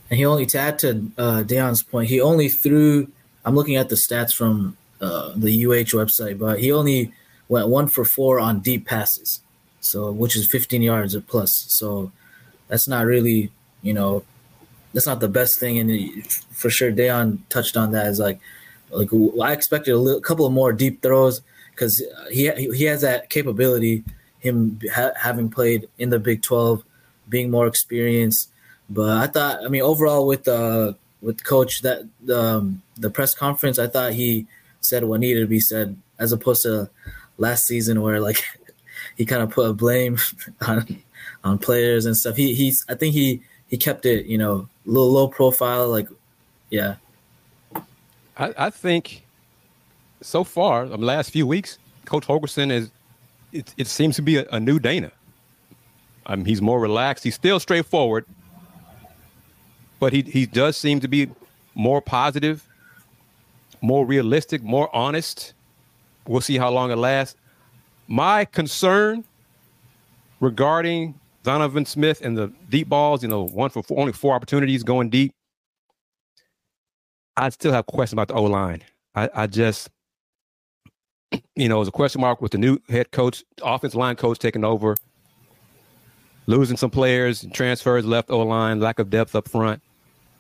And he only to add to uh, Da'Yon's point, he only threw. I'm looking at the stats from uh, the UH website, but he only went one for four on deep passes, so which is 15 yards or plus. So that's not really, you know, that's not the best thing. And for sure, Da'Yon touched on that. Is like, like I expected a little, couple of more deep throws because he he has that capability. Him ha- having played in the Big 12, being more experienced. But I thought, I mean, overall with uh with coach that the um, the press conference, I thought he said what needed to be said, as opposed to last season where like he kind of put a blame on on players and stuff. He he's I think he he kept it you know a little low profile. Like yeah, I, I think so far, the last few weeks, Coach Holgorsen is. It, it seems to be a, a new Dana. Mean, he's more relaxed. He's still straightforward, but he he does seem to be more positive, more realistic, more honest. We'll see how long it lasts. My concern regarding Donovan Smith and the deep balls, you know, one for four, only four opportunities going deep. I still have questions about the O line. I, I just, you know, it was a question mark with the new head coach, offensive line coach taking over, losing some players, transfers, left O line, lack of depth up front.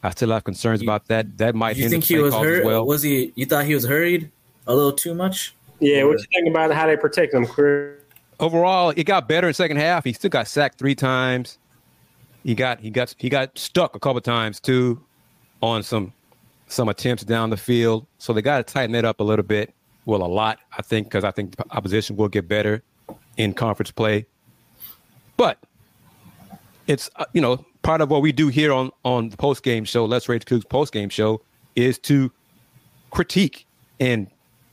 I still have concerns about that. That might you hinder think he was hurt? well. Was he? You thought he was hurried a little too much? Yeah, what you think about how they protect him, Kris? overall, it got better in second half. He still got sacked three times. He got he got he got stuck a couple times too on some some attempts down the field. So they got to tighten that up a little bit. Well, a lot, I think, because I think the opposition will get better in conference play. But it's uh, you know part of what we do here on on the post game show, Let's Rage Coogs post game show, is to critique and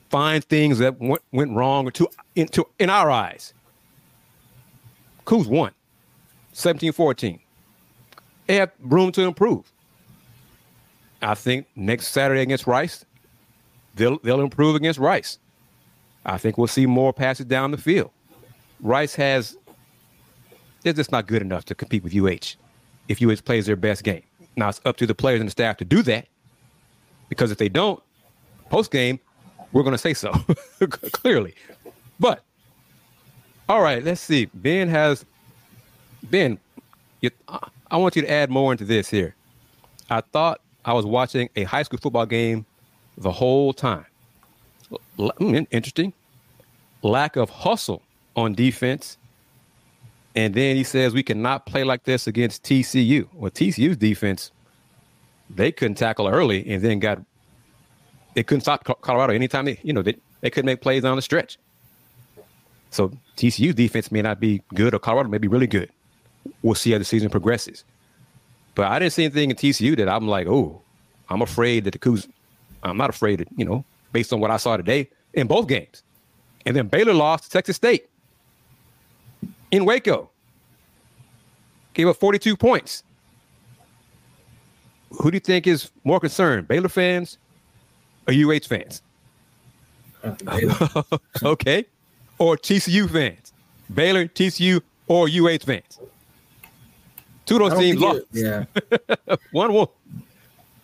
find things that went, went wrong to into in our eyes. Coogs won 17-14. They have room to improve. I think next Saturday against Rice, they'll they'll improve against Rice. I think we'll see more passes down the field. Rice has they're just not good enough to compete with UH if UH plays their best game. Now it's up to the players and the staff to do that. Because if they don't, post game, we're going to say so clearly. But all right, let's see. Ben has Ben. You, I want you to add more into this here. I thought I was watching a high school football game the whole time. L- interesting. Lack of hustle on defense. And then he says we cannot play like this against TCU. Well, TCU's defense, they couldn't tackle early and then got they couldn't stop Colorado anytime they, you know, they, they couldn't make plays on the stretch. So TCU's defense may not be good or Colorado may be really good. We'll see how the season progresses. But I didn't see anything in TCU that I'm like, oh, I'm afraid that the Coogs, I'm not afraid that, you know, based on what I saw today in both games. And then Baylor lost to Texas State in Waco. Gave up 42 points. Who do you think is more concerned, Baylor fans or UH fans? okay. Or TCU fans? Baylor, TCU, or UH fans? Two of those teams lost. yeah. one one.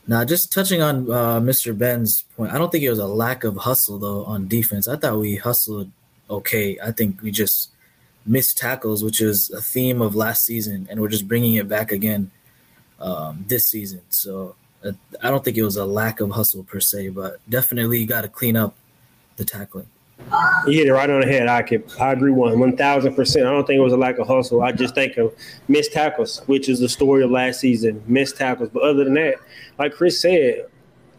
Now, just touching on uh, Mr. Ben's point, I don't think it was a lack of hustle though on defense. I thought we hustled okay. I think we just missed tackles, which is a theme of last season, and we're just bringing it back again um, this season. So uh, I don't think it was a lack of hustle per se, but definitely you got to clean up the tackling. You hit it right on the head. I could, I agree one one thousand percent. I don't think it was a lack of hustle. I just think of missed tackles, which is the story of last season. Missed tackles, but other than that, like Kris said,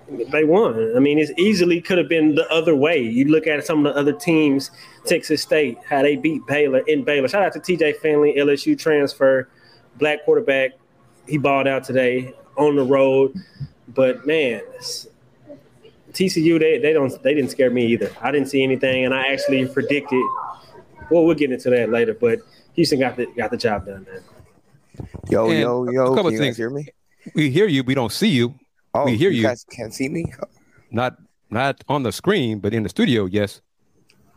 they won. I mean, it easily could have been the other way. You look at some of the other teams, Texas State, how they beat Baylor in Baylor. Shout out to TJ Finley, LSU transfer, black quarterback. He balled out today on the road. But man, TCU they they don't they didn't scare me either. I didn't see anything, and I actually predicted. Well, we'll get into that later, but Houston got the got the job done, man. Yo, And yo, a yo! couple Can you things. guys hear me? We hear you, we don't see you. Oh, we hear you. guys can't see me. Not not on the screen, but in the studio, yes.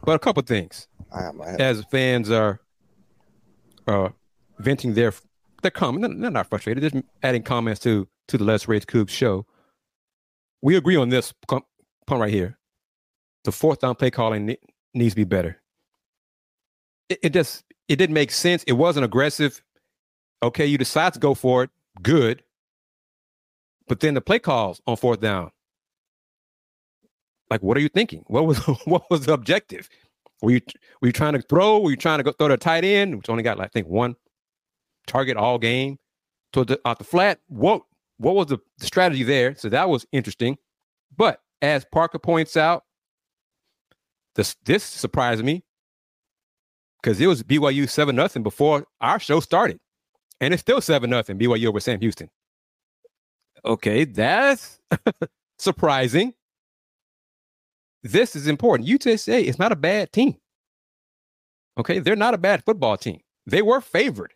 But a couple things. I have my head. as fans are uh, venting their their comment. They're, not frustrated. Just adding comments to to the Let's Rage Coogs show. We agree on this point right here. The fourth down play calling needs to be better. It, it just it didn't make sense. It wasn't aggressive. Okay, you decide to go for it. Good. But then the play calls on fourth down. Like, what are you thinking? What was what was the objective? Were you were you trying to throw? Were you trying to go throw the tight end, which only got like, I think one target all game to the out the flat? What what was the, the strategy there? So that was interesting. But as Parker points out, this this surprised me because it was BYU seven nothing before our show started, and it's still seven nothing BYU over Sam Houston. Okay, that's surprising. This is important. UTSA is not a bad team. Okay, they're not a bad football team. They were favored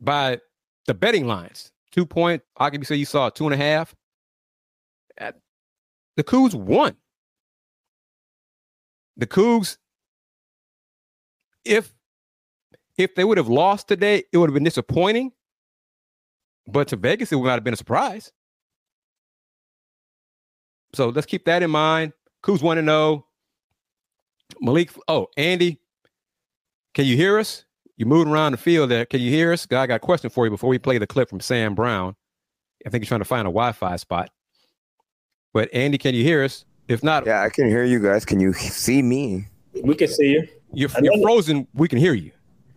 by the betting lines. Two point, I be say you saw two and a half. Uh, The Coogs won. The Coogs, if if they would have lost today, it would have been disappointing. But to Vegas, it would not have been a surprise. So let's keep that in mind. Coogs 1 0. Malik, oh, Andy, can you hear us? You're moving around the field there. Can you hear us? I got a question for you before we play the clip from Sam Brown. I think he's trying to find a Wi Fi spot. But Andy, can you hear us? If not, Yeah, I can hear you guys. Can you see me? We can see you. you're, you're frozen. We can hear you.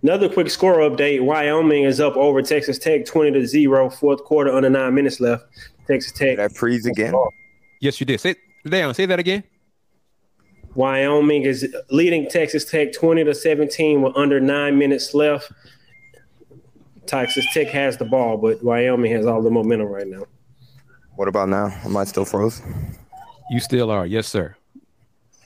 Another quick score update: Wyoming is up over Texas Tech, twenty to zero. Fourth quarter, under nine minutes left. Texas Tech. Did I freeze again? Yes, you did. Say, Leon, say that again. Wyoming is leading Texas Tech 20 to 17 with under nine minutes left. Texas Tech has the ball, but Wyoming has all the momentum right now. What about now? Am I still froze? You still are, yes, sir.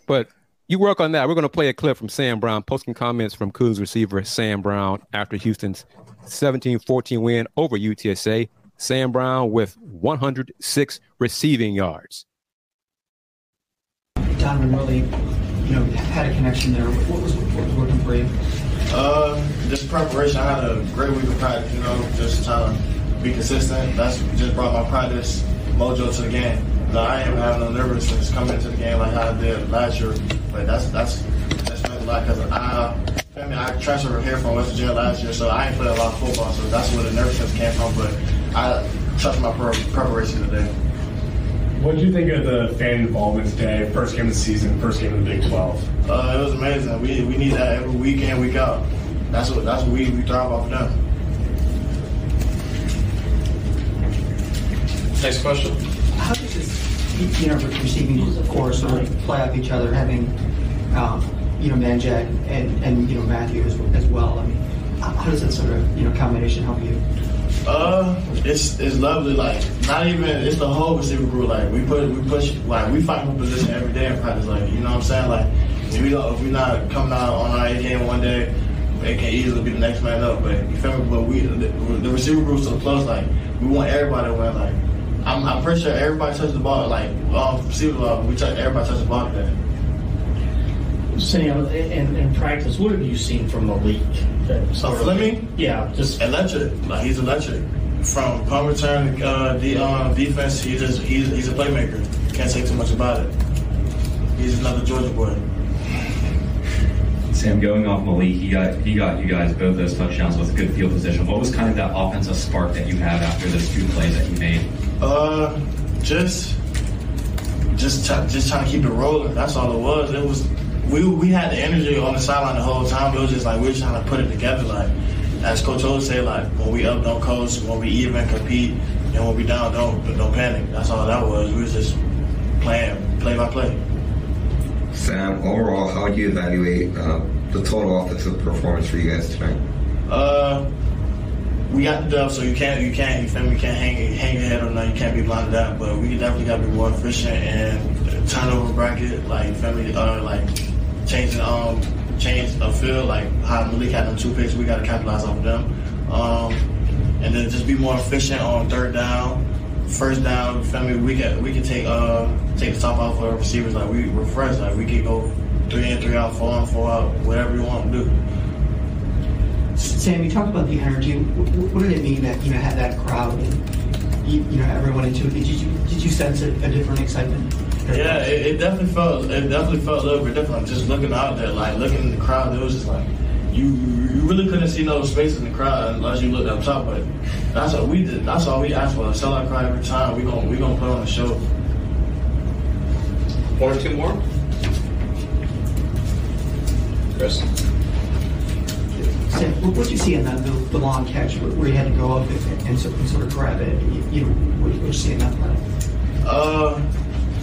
But you work on that. We're going to play a clip from Sam Brown, posting comments from Coogs receiver Sam Brown after Houston's 17 14 win over UTSA. Sam Brown with 106 receiving yards. Donovan really, you know, had a connection there. What was, what was working for you? Uh, just preparation. I had a great week of practice. You know, just trying to be consistent. That's just brought my practice mojo to the game. No, I ain't having no nervousness coming into the game like I did last year. But that's that's that's meant a lot because I. I mean, I transferred here from West Virginia last year, so I ain't played a lot of football, so that's where the nervousness came from. But I trust my pre- preparation today. What did you think of the fan involvement today? First game of the season, first game of the Big 12. Uh, it was amazing. We, we need that every week in, week out. That's what that's what we, we thrive off of them. Next question. How does this, you know, receiving sort of play off each other, having, um, you know, Manjack and, and, you know, Matthew as, as well? I mean, how does that sort of, you know, combination help you? Uh, it's it's lovely. Like not even it's the whole receiver group. Like we put we push like we fight for position every day in practice. Like you know what I'm saying. Like if we if we not coming out on our A game one day, it can easily be the next man up. But you feel me? But we the, the receiver group's so close. Like we want everybody to win. Like I'm, I'm pretty sure everybody touched the ball. Like um, receiver ball, we touch everybody touched the ball today. Sam, in, in practice, what have you seen from Malik? So Fleming, yeah, just electric. Like he's electric. From punt return, uh, the um, defense, he just he's, he's a playmaker. Can't say too much about it. He's another Georgia boy. Sam, going off Malik, he got he got you guys both those touchdowns with a good field position. What was kind of that offensive spark that you had after those two plays that you made? Uh, just just try, just trying to keep it rolling. That's all it was. It was we we had the energy on the sideline the whole time. It was just like we were trying to put it together. Like as Coach O say, like when we up, don't coast. When we even, compete. And when we down, don't don't panic. That's all that was. We was just playing play by play. Sam, overall, how do you evaluate uh, the total offensive performance for you guys tonight? Uh, we got the dub, so you can't, you can't, you feel can't hang, hang your head on that. You can't be blind to that. But we definitely got to be more efficient and turnover bracket, like, me? Uh, like changing, um, change a field, like how Malik had them two picks. We got to capitalize off of them, um, and then just be more efficient on third down, first down. Me? We can, we can take, uh, take the top off of our receivers. Like we, we're fresh. Like we can go three in, three out, four in, four out, whatever you want to do. Sam, you talked about the energy. What, what did it mean that you know had that crowd and you, you know everyone into it? Did you did you sense a, a different excitement? Yeah, it, it definitely felt it definitely felt a little bit different. Just looking out there, like looking in the crowd, it was just like you you really couldn't see no space in the crowd unless you looked up top. But that's what we did. That's all we asked for. A sellout crowd every time. We gonna we gonna put on a show. One or two more. Chris. Sam, what did you see in that the, the long catch where, where you had to go up and, and, sort, and sort of grab it? You, you know, what did you see in that play? Uh,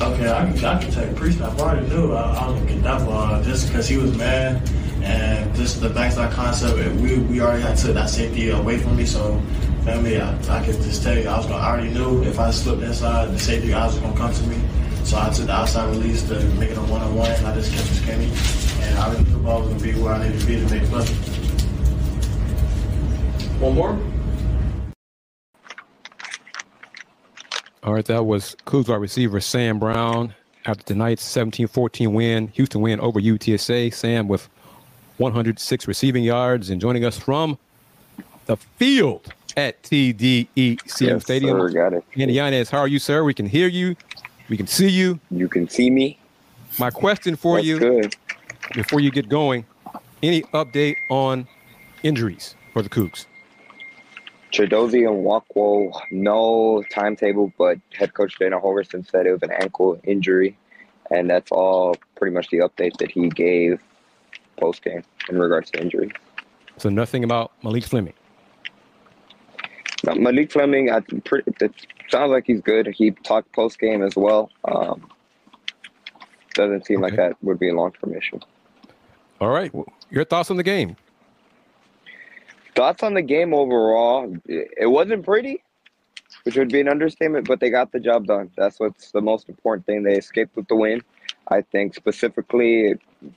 okay, I can I can take a pre-snap. I already knew I, I was gonna get that ball just because he was mad and just the backside concept. We we already had took that safety away from me, so family, I, I could just tell you I was gonna. I already knew if I slipped inside, the safety guys were gonna come to me. So I took the outside release to make it a one-on-one, and I just kept it skinny. And I already the ball was gonna be where I needed to be to make play. One more. All right, that was Coogs wide receiver Sam Brown after tonight's 17-14 win, Houston win over UTSA. Sam with 106 receiving yards and joining us from the field at TDECU Yes, Stadium. sir, got it. Andy Yanez, how are you, sir? We can hear you. We can see you. You can see me. My question for That's you good. before you get going, any update on injuries for the Coogs? Chidozie and Wakwo, no timetable, but head coach Dana Holgorsen said it was an ankle injury, and that's all pretty much the update that he gave post game in regards to injury. So nothing about Malik Fleming. Now, Malik Fleming, I, pretty, it sounds like he's good. He talked post game as well. Um, doesn't seem like that would be a long term issue. All right. Your thoughts on the game? Thoughts on the game overall? It wasn't pretty, which would be an understatement, but they got the job done. That's what's the most important thing. They escaped with the win. I think specifically,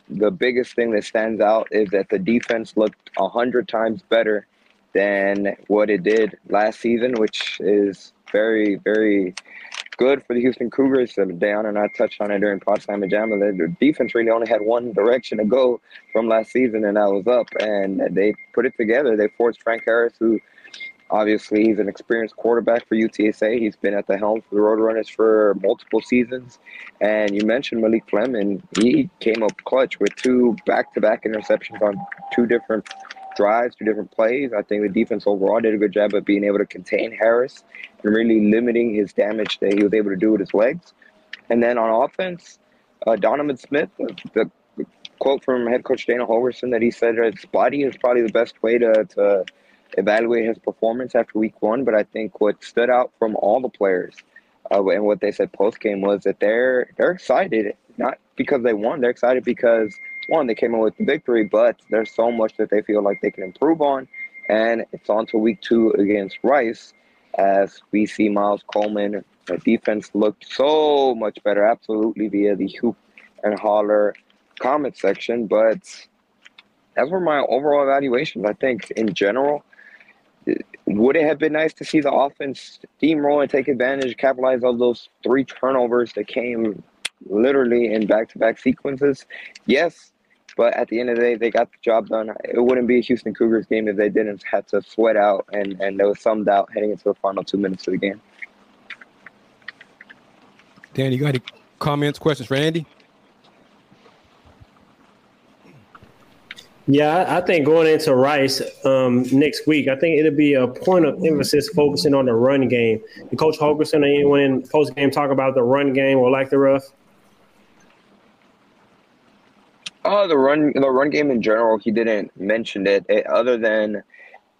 the biggest thing that stands out is that the defense looked a hundred times better than what it did last season, which is very, very good for the Houston Cougars. Down and I touched on it during Pawd Slama Jama. The defense really only had one direction to go from last season, and that was up. And they put it together. They forced Frank Harris, who obviously he's an experienced quarterback for UTSA. He's been at the helm for the Roadrunners for multiple seasons. And you mentioned Malik Fleming. He came up clutch with two back-to-back interceptions on two different drives, two different plays. I think the defense overall did a good job of being able to contain Harris and really limiting his damage that he was able to do with his legs. And then on offense, uh, Donovan Smith, the, the quote from head coach Dana Holgorsen that he said that spotty is probably the best way to, to evaluate his performance after week one. But I think what stood out from all the players uh, and what they said post game was that they're they're excited, not because they won, they're excited because one, they came in with the victory, but there's so much that they feel like they can improve on. And it's on to week two against Rice as we see Miles Coleman. The defense looked so much better, absolutely via the hoop and holler comment section. But as for my overall evaluations, I think in general, would it have been nice to see the offense steamroll and take advantage, capitalize on those three turnovers that came literally in back to back sequences? Yes, but at the end of the day, they got the job done. It wouldn't be a Houston Cougars game if they didn't have to sweat out and, and there was some doubt heading into the final two minutes of the game. Dan, you got any comments, questions for Andy? Yeah, I think going into Rice um, next week, I think it'll be a point of emphasis focusing on the run game. Did Coach Holgorsen or anyone in post game talk about the run game or like the rough? Oh, the run the run game in general, he didn't mention it, it other than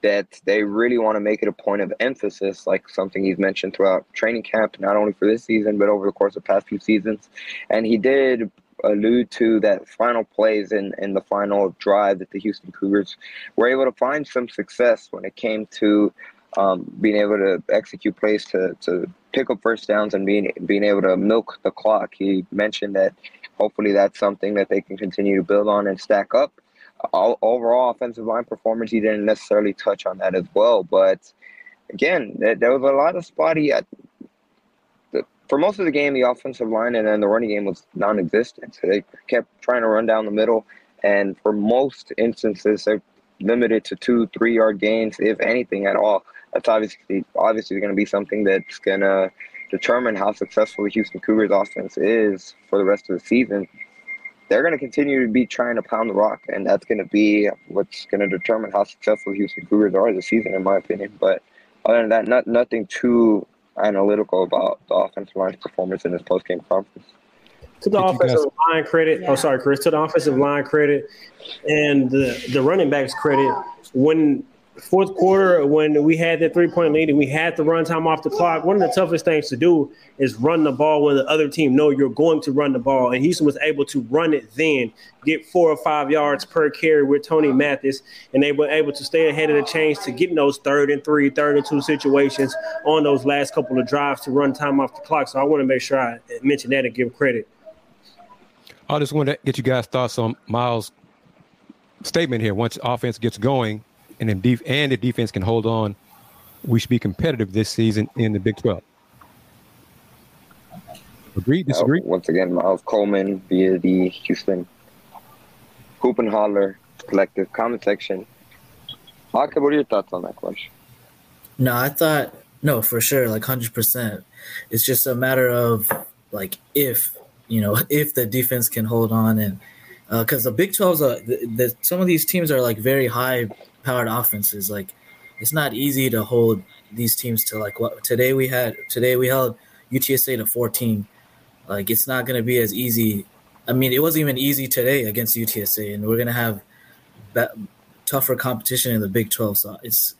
that they really want to make it a point of emphasis, like something he's mentioned throughout training camp, not only for this season, but over the course of past few seasons. And he did allude to that final plays in, in the final drive that the Houston Cougars were able to find some success when it came to um, being able to execute plays to, to pick up first downs and being being able to milk the clock. He mentioned that hopefully that's something that they can continue to build on and stack up. All, overall offensive line performance, he didn't necessarily touch on that as well. But again, there, there was a lot of spotty. At the, for most of the game, the offensive line and then the running game was non-existent. So they kept trying to run down the middle, and for most instances, they're limited to two, three-yard gains, if anything at all. That's obviously obviously going to be something that's going to determine how successful the Houston Cougars offense is for the rest of the season, they're going to continue to be trying to pound the rock, and that's going to be what's going to determine how successful the Houston Cougars are this season, in my opinion. But other than that, not, nothing too analytical about the offensive line's performance in this post-game conference. To the offensive line credit, oh sorry, Kris. To the offensive line credit, and the the running backs credit. When fourth quarter when we had that three point lead and we had to run time off the clock, one of the toughest things to do is run the ball when the other team know you're going to run the ball. And Houston was able to run it then, get four or five yards per carry with Tony Mathis, and they were able to stay ahead of the chains to get in those third and three, third and two situations on those last couple of drives to run time off the clock. So I want to make sure I mention that and give credit. I just want to get you guys' thoughts on Miles' statement here. Once offense gets going, and if def- and if defense can hold on, we should be competitive this season in the Big Twelve. Agree? Disagree? Uh, once again, Myles Coleman via the Houston Hoop and Holler Collective comment section. Aka, what are your thoughts on that question? No, I thought no for sure, like hundred percent. It's just a matter of like if you know if the defense can hold on and because uh, the Big 12's uh, the, the, some of these teams are like very high powered offenses. Like it's not easy to hold these teams to like what today we had today we held UTSA to 14. Like it's not going to be as easy. I mean, it wasn't even easy today against UTSA, and we're going to have tougher competition in the Big 12. So it's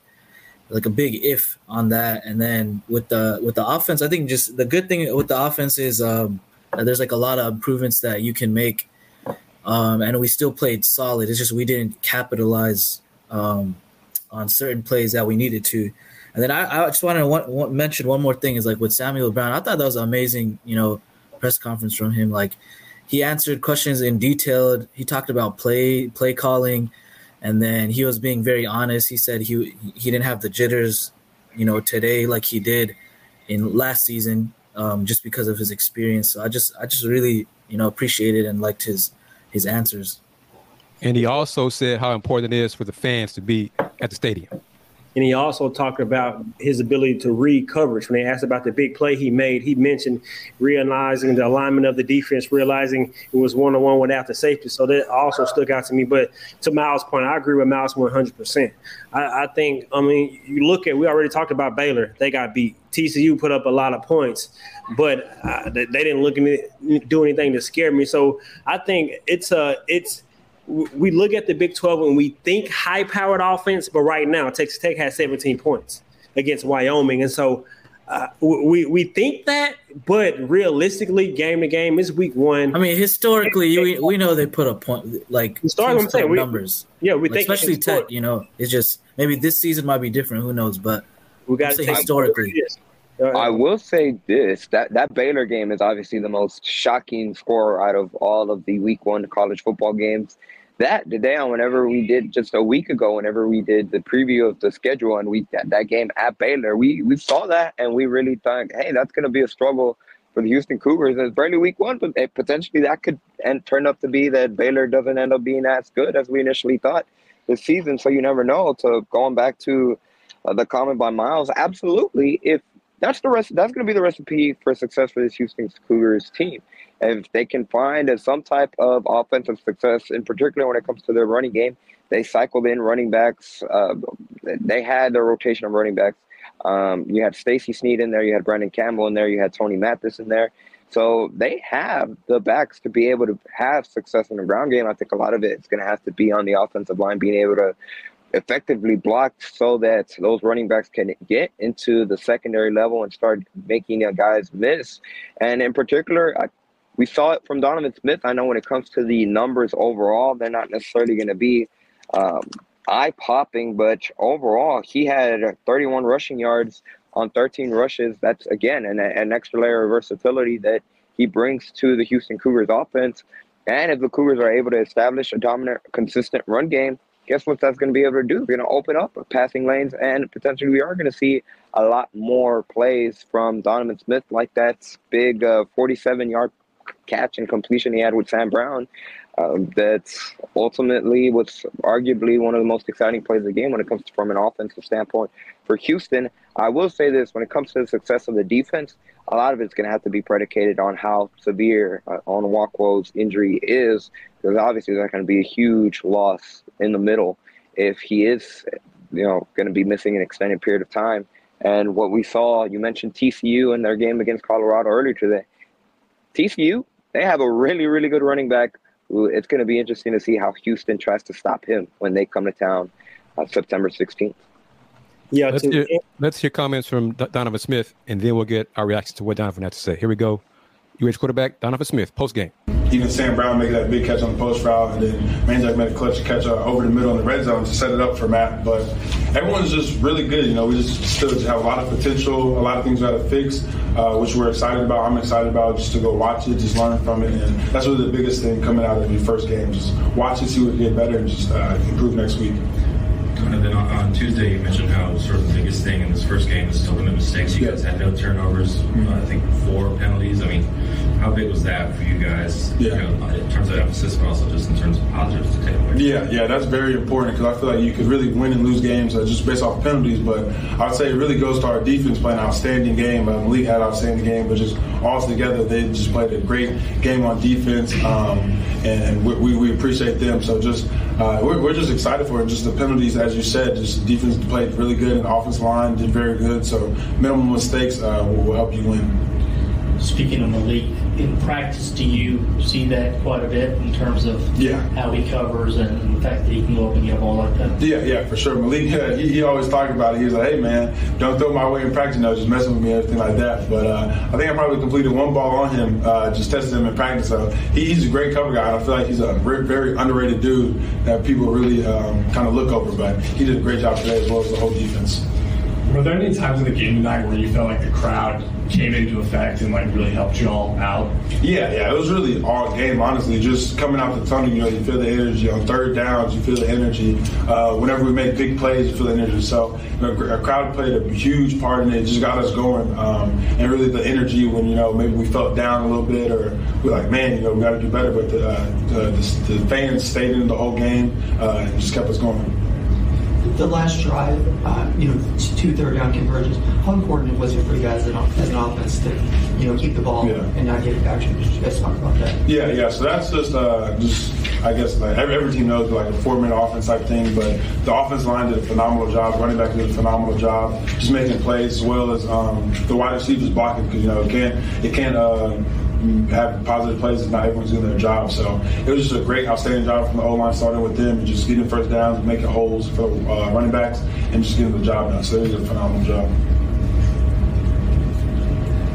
like a big if on that. And then with the with the offense, I think just the good thing with the offense is um, there's like a lot of improvements that you can make, um, and we still played solid. It's just we didn't capitalize um, on certain plays that we needed to. And then I, I just want to mention one more thing is like with Samuel Brown, I thought that was amazing, you know, press conference from him. Like he answered questions in detail. He talked about play play calling, and then he was being very honest. He said he he didn't have the jitters, you know, today like he did in last season, um, just because of his experience. So I just I just really you know appreciated and liked his his answers. And he also said how important it is for the fans to be at the stadium. And he also talked about his ability to read coverage. When they asked about the big play he made, he mentioned realizing the alignment of the defense, realizing it was one on one without the safety. So that also stuck out to me. But to Miles' point, I agree with Miles 100%. I, I think, I mean, you look at, we already talked about Baylor. They got beat. TCU put up a lot of points, but uh, they, didn't look at me, do anything to scare me. So I think it's a, it's, we look at the Big 12 and we think high powered offense, but right now Texas Tech has 17 points against Wyoming. And so uh, we, we think that, but realistically, game to game is week one. I mean, historically, we, we know they put a point, like I'm saying, we, numbers. Yeah, we like, think especially Tech, you know, it's just maybe this season might be different. Who knows? But we got to say historically. I will say this: that that Baylor game is obviously the most shocking score out of all of the Week One college football games that on whenever we did just a week ago, whenever we did the preview of the schedule and we that, that game at Baylor, we we saw that and we really thought, hey, that's going to be a struggle for the Houston Cougars. It's barely week one, but potentially that could and turn up to be that Baylor doesn't end up being as good as we initially thought this season. So you never know. To going back to uh, the comment by Miles, absolutely. If that's the rest, that's going to be the recipe for success for this Houston Cougars team if they can find some type of offensive success, in particular when it comes to their running game, they cycled in running backs. Uh, they had their rotation of running backs. Um, you had Stacy Sneed in there, you had Brandon Campbell in there, you had Tony Mathis in there. So they have the backs to be able to have success in the ground game. I think a lot of it is going to have to be on the offensive line being able to effectively block so that those running backs can get into the secondary level and start making guys miss. And in particular, I we saw it from Donovan Smith. I know when it comes to the numbers overall, they're not necessarily going to be um, eye popping, but overall, he had 31 rushing yards on 13 rushes. That's again an, an extra layer of versatility that he brings to the Houston Cougars offense. And if the Cougars are able to establish a dominant, consistent run game, guess what that's going to be able to do? We're going to open up passing lanes, and potentially we are going to see a lot more plays from Donovan Smith, like that big 47 uh, yard catch and completion he had with Sam Brown. Um, that ultimately was arguably one of the most exciting plays of the game when it comes to, from an offensive standpoint for Houston. I will say this: when it comes to the success of the defense, a lot of it's going to have to be predicated on how severe uh, Onwuakwu's injury is, because obviously that's going to be a huge loss in the middle if he is, you know, going to be missing an extended period of time. And what we saw, you mentioned TCU in their game against Colorado earlier today. TCU, they have a really, really good running back. It's going to be interesting to see how Houston tries to stop him when they come to town uh, September 16th. Yeah, let's hear, let's hear comments from Donovan Smith, and then we'll get our reaction to what Donovan had to say. Here we go. UH quarterback Donovan Smith, post game. Even Sam Brown making that big catch on the post route, and then Manjack made a clutch catch uh, over the middle in the red zone to set it up for Matt. But everyone's just really good. You know, we just still just have a lot of potential, a lot of things we got to fix, uh, which we're excited about. I'm excited about just to go watch it, just learn from it, and that's really the biggest thing coming out of your first game. Just watch it, see what can get better, and just uh, improve next week. And then on, on, Tuesday, you mentioned how sort of the biggest thing in this first game is still limit mistakes. You guys had no turnovers, mm-hmm. uh, I think four penalties. I mean, how big was that for you guys? Yeah. You know, in terms of emphasis, but also just in terms of positives to take away. Yeah, yeah, that's very important because I feel like you could really win and lose games uh, just based off penalties. But I'd say it really goes to our defense playing an outstanding game. Uh, Malik had an outstanding game, but just all together, they just played a great game on defense, um, and, we, we, appreciate them. So just uh, we're, we're, just excited for it. Just the penalties, as you said, just defense played really good, and offense line did very good. So minimal mistakes uh, will, will help you win. speaking of Malik, in practice, do you see that quite a bit in terms of yeah. how he covers and, the fact that he can go up and get a ball like that? Yeah, yeah, for sure. Malik, yeah, he, he always talked about it. He was like, hey, man, don't throw my way in practice, know, just messing with me, and everything like that. But uh, I think I probably completed one ball on him, uh, just tested him in practice. So he, he's a great cover guy. I feel like he's a very, very underrated dude that people really um, kind of look over. But he did a great job today as well as the whole defense. Were there any times in the game tonight where you felt like the crowd came into effect and like really helped you all out? Yeah, yeah, it was really all game. Honestly, just coming out the tunnel, you know, you feel the energy on third downs, you feel the energy. Uh, whenever we make big plays, you feel the energy. So you know, a crowd played a huge part in it. Just got us going, um, and really the energy when you know maybe we felt down a little bit or we're like, man, you know, we got to do better. But the, uh, the, the, the, fans stayed in the whole game uh, and just kept us going the last drive, uh, you know, two third down conversions. How important it was it for you guys as an, offense to, you know, keep the ball yeah. and not get it back? You guys talk about that? Yeah, yeah. So that's just, uh, just I guess like every, every team knows like a four minute offense type thing, but the offense line did a phenomenal job. Running back did a phenomenal job, just making plays as well as um, the wide receivers blocking because you know it can't it can't. Uh, have positive plays if not everyone's doing their job. So it was just a great, outstanding job from the O line, starting with them and just getting first downs, making holes for uh, running backs, and just getting the job done. So it was a phenomenal job.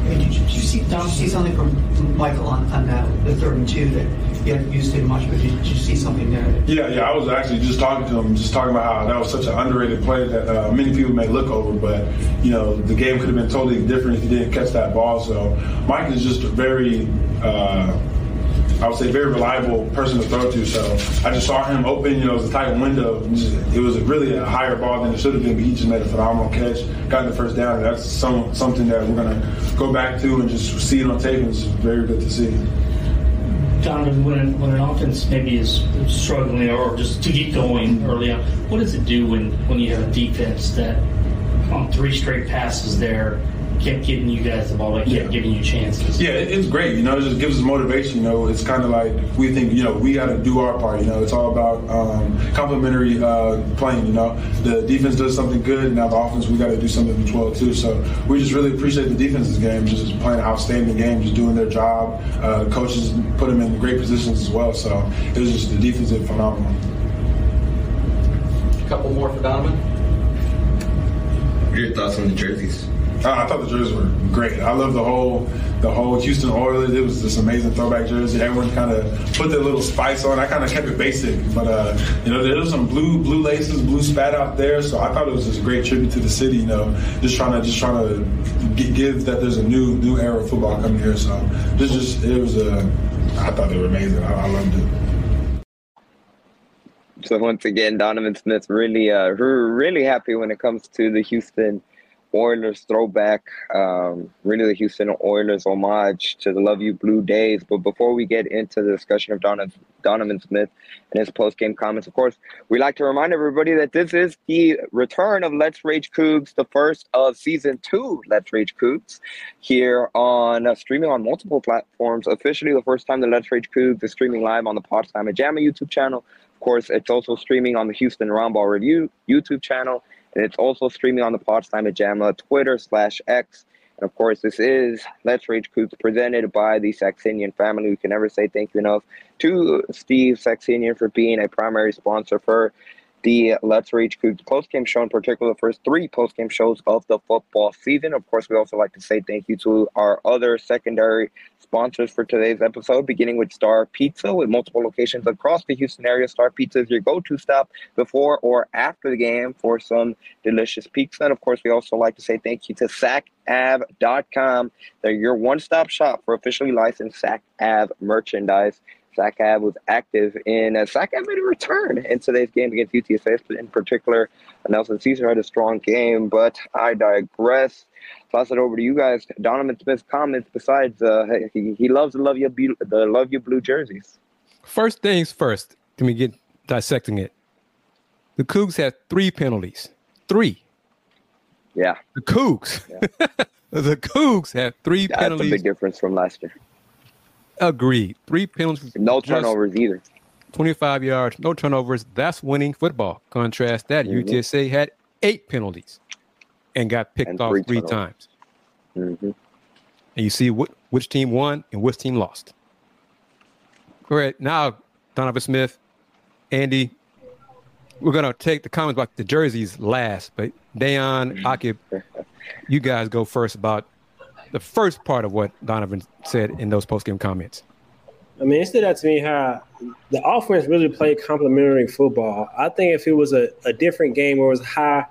Did you, did you see, see something from Michael on, on that, the third and two that you used it much, but did, you see something there? Yeah, yeah. I was actually just talking to him, just talking about how that was such an underrated play that uh, many people may look over, but you know the game could have been totally different if he didn't catch that ball. So Mike is just a very. Uh, I would say very reliable person to throw to. So I just saw him open. You know, a tight window. It was really a higher ball than it should have been, but he just made a phenomenal catch, got the first down. And that's some something that we're gonna go back to and just see it on tape. And it's very good to see. Donovan, when, when an offense maybe is struggling or just to get going early on, what does it do when, when you have a defense that on three straight passes there kept giving you guys the ball, like kept yeah. giving you chances. Yeah, it's great. You know, it just gives us motivation. You know, it's kind of like we think, you know, we got to do our part. You know, it's all about um, complementary uh, playing. You know, the defense does something good, now the offense we got to do something as well too. So we just really appreciate the defense's game, just playing an outstanding game, just doing their job. Uh, the coaches put them in great positions as well. So it was just the defense is phenomenal. A couple more for Donovan. What are your thoughts on the jerseys? I thought the jerseys were great. I love the whole the whole Houston Oilers. It was this amazing throwback jersey. Everyone kind of put their little spice on. I kind of kept it basic, but uh, you know there was some blue blue laces, blue spat out there. So I thought it was just a great tribute to the city. You know, just trying to just trying to give that there's a new new era of football coming here. So this just it was a. I thought they were amazing. I, I loved it. So once again, Donovan Smith really, uh, really happy when it comes to the Houston Oilers throwback, um, really the Houston Oilers homage to the Love You Blue days. But before we get into the discussion of Donovan, Donovan Smith and his post game comments, of course, we like to remind everybody that this is the return of Let's Rage Coogs, the first of season two Let's Rage Coogs, here on uh, streaming on multiple platforms. Officially, the first time the Let's Rage Coogs is streaming live on the Pawd Slama Jama YouTube channel. Of course, it's also streaming on the Houston Roundball Review YouTube channel and it's also streaming on the Pawd Slama Jama Twitter slash X. And of course, this is Let's Rage Coogs presented by the Saxenian family. We can never say thank you enough to Steve Saxenian for being a primary sponsor for the Let's Rage Coogs post-game show, in particular, the first three post-game shows of the football season. Of course, we also like to say thank you to our other secondary sponsors for today's episode, beginning with Star Pizza, with multiple locations across the Houston area. Star Pizza is your go-to stop before or after the game for some delicious pizza. And of course, we also like to say thank you to SacAv.com. They're your one-stop shop for officially licensed Sac Av merchandise. Sac was active in uh, Sac made a return in today's game against UTSA. In particular, Nelson Ceaser had a strong game, but I digress. Toss it over to you guys. Donovan Smith's comments. Besides, uh, he, he loves the love you the love you blue jerseys. First things first. Can we get dissecting it? The Coogs had three penalties. Three. Yeah. The Coogs. Yeah. the Coogs had three That's penalties. That's a big difference from last year. Agreed. Three penalties. No turnovers either. 25 yards, no turnovers. That's winning football. Contrast that, mm-hmm. UTSA had eight penalties and got picked and off three, three times. Mm-hmm. and you see what, which team won and which team lost. All right, now Donovan Smith, Andy, we're gonna take the comments about the jerseys last, but Da'Yon, Aqib, you guys go first about the first part of what Donovan said in those post-game comments. I mean, it stood out to me how the offense really played complementary football. I think if it was a, a different game or it was high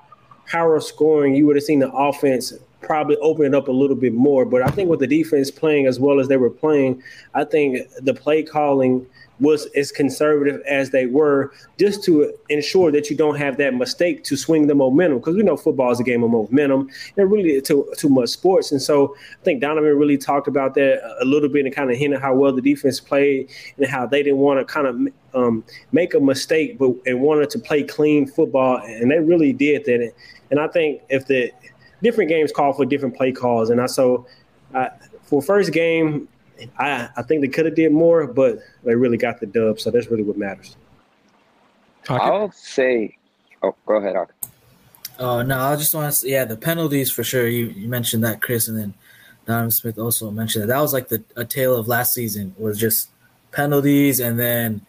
power scoring, you would have seen the offense probably open it up a little bit more. But I think with the defense playing as well as they were playing, I think the play calling – was as conservative as they were, just to ensure that you don't have that mistake to swing the momentum. Because we know football is a game of momentum, and really too too much sports. And so I think Donovan really talked about that a little bit and kind of hinted how well the defense played and how they didn't want to kind of um, make a mistake, but and wanted to play clean football, and they really did that. And I think if the different games call for different play calls, and I so. Uh, for first game, I, I think they could have did more, but they really got the dub. So that's really what matters. I'll say, oh, go ahead, Hawk. Oh no, I just want to say, yeah, the penalties for sure. You, you mentioned that, Kris, and then Donovan Smith also mentioned that. That was like the a tale of last season was just penalties and then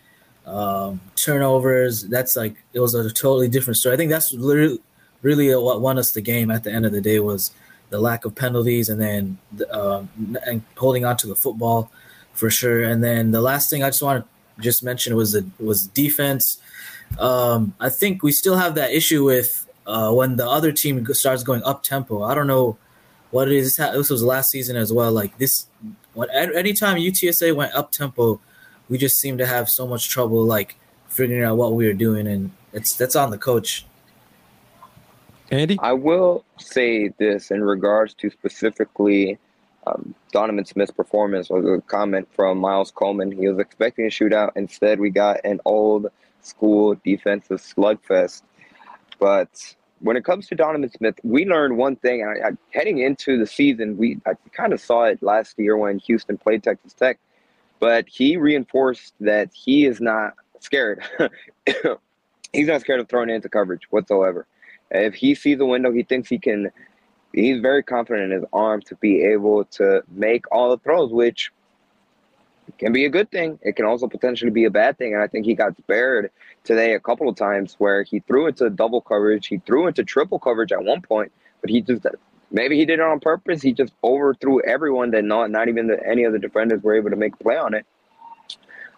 um, turnovers. That's like it was a totally different story. I think that's literally really what won us the game at the end of the day was the lack of penalties, and then uh, and holding on to the football for sure. And then the last thing I just want to just mention was the was defense. Um, I think we still have that issue with uh, when the other team starts going up tempo. I don't know what it is. This was last season as well. Like this, when anytime UTSA went up tempo, we just seemed to have so much trouble like figuring out what we were doing, and it's that's on the coach. Andy? I will say this in regards to specifically um, Donovan Smith's performance was a comment from Miles Coleman. He was expecting a shootout. Instead, we got an old school defensive slugfest. But when it comes to Donovan Smith, we learned one thing. I, I, heading into the season, we I kind of saw it last year when Houston played Texas Tech. But he reinforced that he is not scared. He's not scared of throwing into coverage whatsoever. If he sees a window, he thinks he can. He's very confident in his arm to be able to make all the throws, which can be a good thing. It can also potentially be a bad thing. And I think he got spared today a couple of times where he threw into double coverage, he threw into triple coverage at one point, but he just maybe he did it on purpose. He just overthrew everyone that not not even the, any of the defenders were able to make a play on it.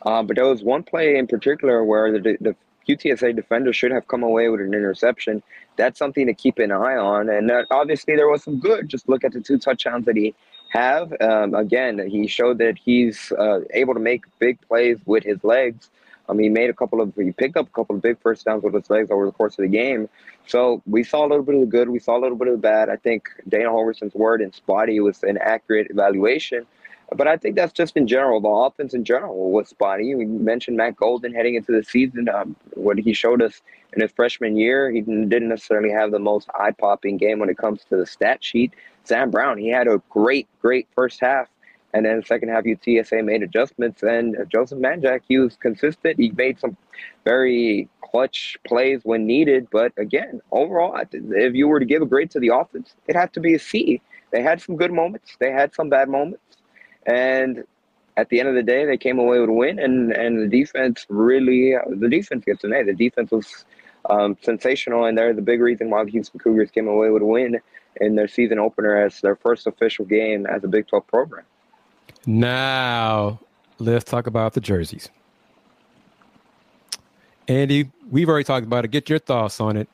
Uh, but there was one play in particular where the, the UTSA defender should have come away with an interception. That's something to keep an eye on. And obviously, there was some good. Just look at the two touchdowns that he have. Um, again, he showed that he's uh, able to make big plays with his legs. Um, he made a couple of, he picked up a couple of big first downs with his legs over the course of the game. So we saw a little bit of the good, we saw a little bit of the bad. I think Dana Holgorsen's word in spotty was an accurate evaluation. But I think that's just in general. The offense in general was spotty. We mentioned Matt Golden heading into the season. Um, what he showed us in his freshman year, he didn't necessarily have the most eye popping game when it comes to the stat sheet. Sam Brown, he had a great, great first half. And then the second half, UTSA made adjustments. And Joseph Manjack, he was consistent. He made some very clutch plays when needed. But again, overall, if you were to give a grade to the offense, it had to be a C. They had some good moments, they had some bad moments. And at the end of the day, they came away with a win, and and the defense really the defense gets an A. The defense was um, sensational, and they're the big reason why the Houston Cougars came away with a win in their season opener as their first official game as a Big 12 program. Now, let's talk about the jerseys. Andy, we've already talked about it. Get your thoughts on it.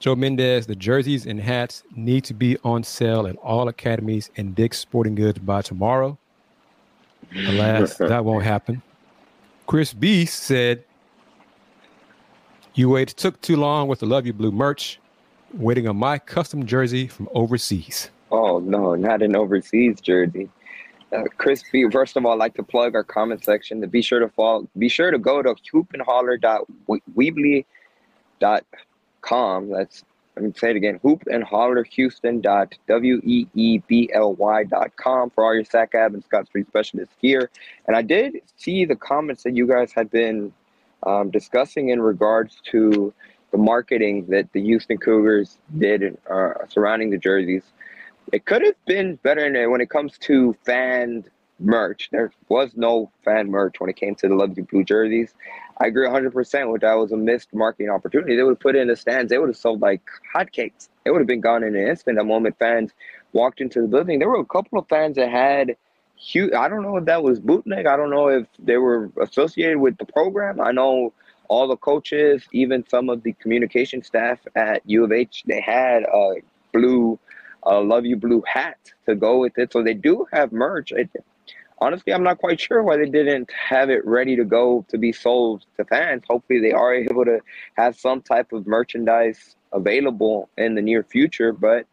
Joe Mendez, the jerseys and hats need to be on sale at all academies and Dick's Sporting Goods by tomorrow. Alas, that won't happen. Chris B said, You waited took too long with the Love You Blue merch, waiting on my custom jersey from overseas. Oh, no, not an overseas jersey. Uh, Chris B, first of all, I'd like to plug our comment section. To be sure to follow, be sure to go to hoopandholler.weebly.com. That's let me say it again, hoop and holler Houston dot W E E B L Y dot com for all your SACAB and Scott Street specialists here. And I did see the comments that you guys had been um, discussing in regards to the marketing that the Houston Cougars did uh, surrounding the jerseys. it could have been better when it comes to fan merch. There was no fan merch when it came to the Love You Blue jerseys. I agree 100% with that was a missed marketing opportunity. They would have put it in the stands. They would have sold like hotcakes. It would have been gone in an instant the moment fans walked into the building. There were a couple of fans that had huge. I don't know if that was bootleg. I don't know if they were associated with the program. I know all the coaches, even some of the communication staff at U of H, they had a blue, uh, Love You Blue hat to go with it. So they do have merch. It, honestly, I'm not quite sure why they didn't have it ready to go to be sold to fans. Hopefully, they are able to have some type of merchandise available in the near future. But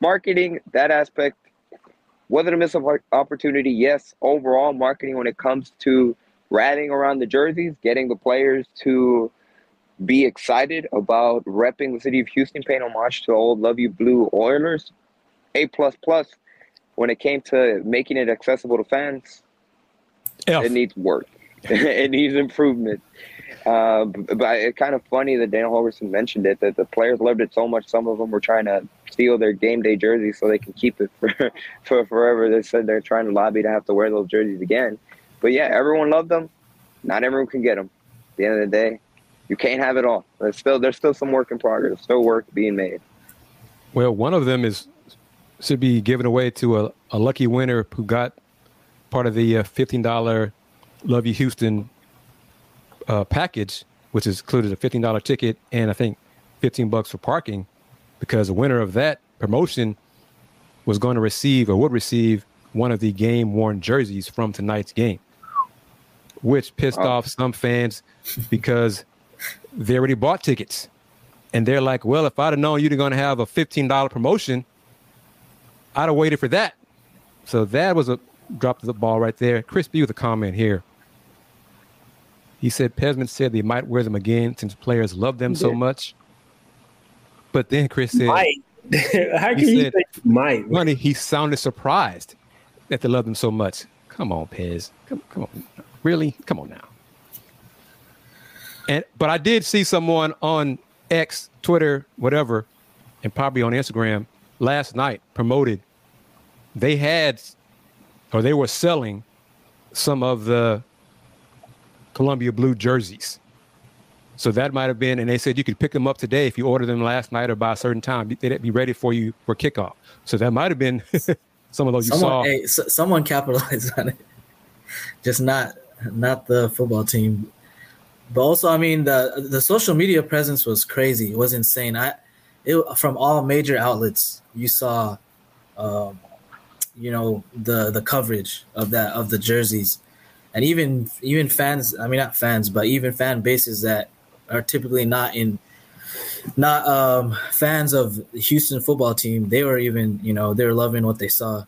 marketing, that aspect, whether to miss an opportunity? Yes. Overall, marketing when it comes to rallying around the jerseys, getting the players to be excited about repping the city of Houston, paying homage to old Love You Blue Oilers. A plus plus when it came to making it accessible to fans, F. it needs work. it needs improvement. Uh, but it's kind of funny that Dana Holgorsen mentioned it that the players loved it so much. Some of them were trying to steal their game day jerseys so they can keep it for, for forever. They said they're trying to lobby to have to wear those jerseys again. But yeah, everyone loved them. Not everyone can get them. At the end of the day, you can't have it all. There's still there's still some work in progress. Still work being made. Well, one of them is should be given away to a, a lucky winner who got part of the uh, $15 Love You Houston uh, package, which is included a $15 ticket and I think 15 bucks for parking, because the winner of that promotion was going to receive or would receive one of the game worn jerseys from tonight's game, which pissed oh. off some fans because they already bought tickets. And they're like, well, if I'd have known you're going to have a $15 promotion, I'd have waited for that. So that was a drop of the ball right there. Chris B with a comment here. He said Pezman said they might wear them again since players love them so much. But then Chris said, might. How can you say might? Money, he sounded surprised that they love them so much. Come on, Pez. Come, come on. Really? Come on now. And but I did see someone on X, Twitter, whatever, and probably on Instagram last night promoted they had or they were selling some of the Columbia Blue jerseys. So that might have been, and they said you could pick them up today if you order them last night or by a certain time. They'd be ready for you for kickoff. So that might have been some of those you saw. Hey, so, someone capitalized on it, just not not the football team. But also, I mean, the the social media presence was crazy. It was insane. I it from all major outlets. You saw, um, you know, the the coverage of that of the jerseys, and even even fans. I mean, not fans, but even fan bases that are typically not in not um, fans of the Houston football team. They were even, you know, they were loving what they saw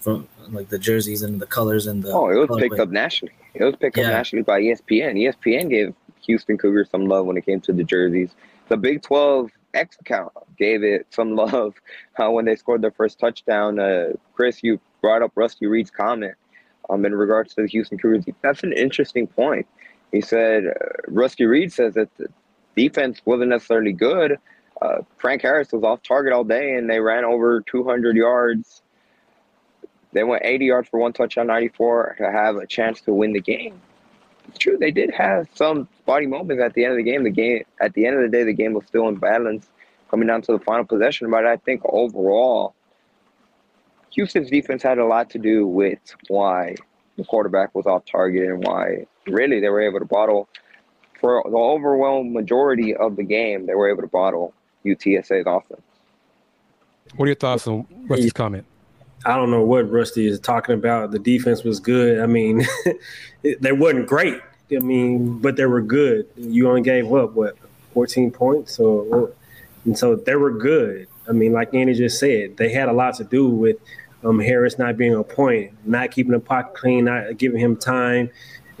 from like the jerseys and the colors and the. Oh, it was picked up nationally. It was picked yeah. up nationally by ESPN. ESPN gave Houston Cougars some love when it came to the jerseys. The Big Twelve X account gave it some love uh, when they scored their first touchdown. Uh, Kris, you brought up Rusty Reed's comment um, in regards to the Houston Cougars. That's an interesting point. He said uh, Rusty Reed says that the defense wasn't necessarily good. Uh, Frank Harris was off target all day, and they ran over 200 yards. They went 80 yards for one touchdown, 94 to have a chance to win the game. It's true they did have some spotty moments at the end of the game. The game at the end of the day, the game was still in balance, coming down to the final possession. But I think overall, Houston's defense had a lot to do with why the quarterback was off target and why really they were able to bottle for the overwhelming majority of the game. They were able to bottle UTSA's offense. What are your thoughts on Rusty's comment? I don't know what Rusty is talking about. The defense was good. I mean, they wasn't great. I mean, but they were good. You only gave up what 14 points, so and so they were good. I mean, like Andy just said, they had a lot to do with um, Harris not being a point, not keeping the pocket clean, not giving him time.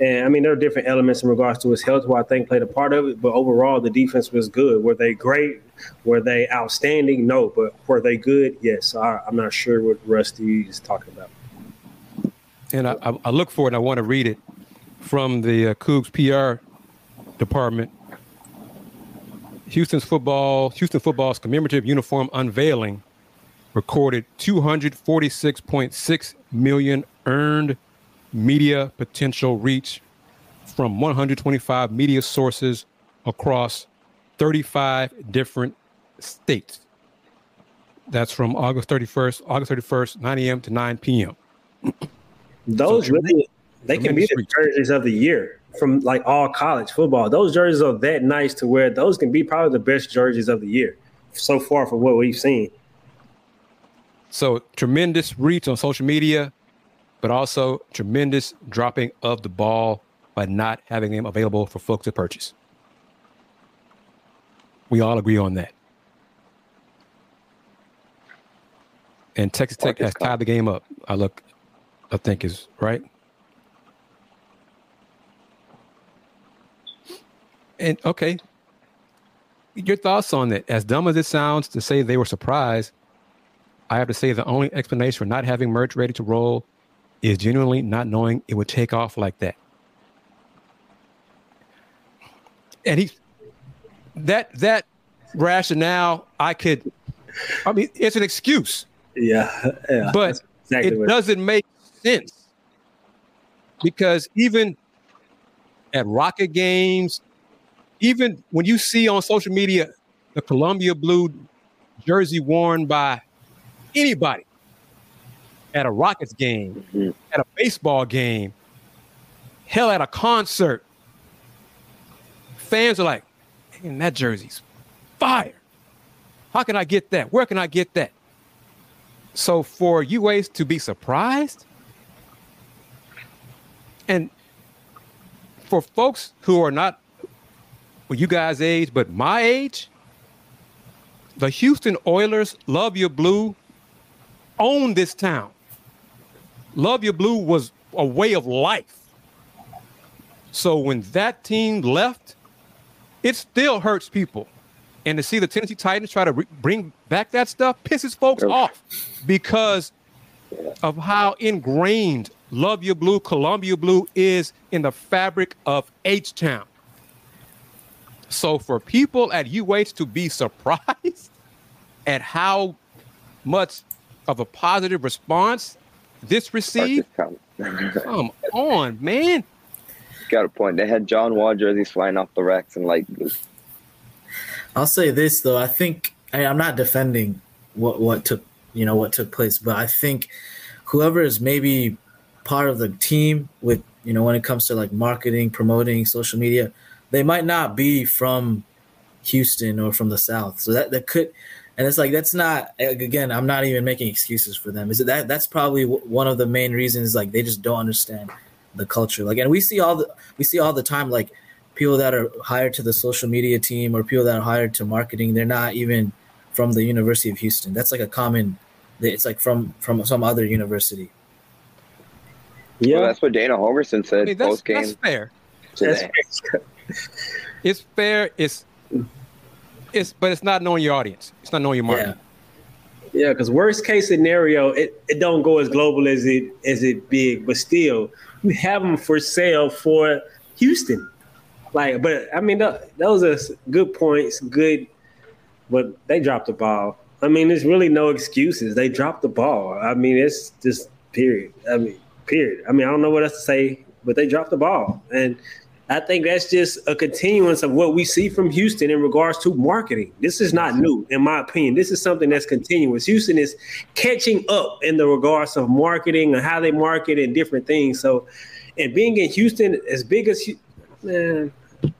And I mean, there are different elements in regards to his health, who I think played a part of it. But overall, the defense was good. Were they great? Were they outstanding? No. But were they good? Yes. I, am not sure what Rusty is talking about. And I, I look for it. I want to read it from the uh, Coogs PR department. Houston's football, Houston football's commemorative uniform unveiling recorded 246.6 million earned media potential reach from 125 media sources across 35 different states. That's from August 31st, August 31st, 9 a.m. to 9 p.m. Those So really, they can be the reach. jerseys of the year from like all college football. Those jerseys are that nice to wear. Those can be probably the best jerseys of the year so far from what we've seen. So tremendous reach on social media, but also tremendous dropping of the ball by not having them available for folks to purchase. We all agree on that. And Texas Tech has tied the game up. I look, I think is right. And okay, your thoughts on that? As dumb as it sounds to say they were surprised, I have to say the only explanation for not having merch ready to roll is genuinely not knowing it would take off like that. And he that that rationale I could I mean it's an excuse. Yeah. yeah but exactly it doesn't make sense. Because even at Rocket games, even when you see on social media the Columbia blue jersey worn by anybody at a Rockets game, mm-hmm. at a baseball game, hell, at a concert, fans are like, man, that jersey's fire. How can I get that? Where can I get that? So for UAs to be surprised, and for folks who are not well, you guys' age, but my age, the Houston Oilers, Love Your Blue, own this town. Love Your Blue was a way of life. So when that team left, it still hurts people. And to see the Tennessee Titans try to re- bring back that stuff pisses folks off because of how ingrained Love Your Blue, Columbia Blue is in the fabric of H Town. So for people at UH to be surprised at how much of a positive response this received, come on, man. Got a point. They had John Wall jerseys flying off the racks and like I'll say this though. I think I, I'm not defending what what took you know what took place, but I think whoever is maybe part of the team with you know when it comes to like marketing, promoting, social media, they might not be from Houston or from the South. So that that could, and it's like that's not again. I'm not even making excuses for them. Is it that that's probably one of the main reasons like they just don't understand the culture. Like, and we see all the we see all the time like people that are hired to the social media team or people that are hired to marketing. They're not even from the University of Houston. That's like a common. It's like from from some other university. yeah, that's what Dana Holgorsen said I mean, that's, post game. that's fair. today. It's fair. It's it's but it's not knowing your audience. It's not knowing your market. Yeah, because worst case scenario, it, it don't go as global as it as it big, but still, you have them for sale for Houston. Like, but I mean, th- those are good points, good, but they dropped the ball. I mean, there's really no excuses. They dropped the ball. I mean, it's just period. I mean, period. I mean, I don't know what else to say, but they dropped the ball, and I think that's just a continuance of what we see from Houston in regards to marketing. This is not new, in my opinion. This is something that's continuous. Houston is catching up in the regards of marketing and how they market and different things. So, and being in Houston as big as, Hu- man, I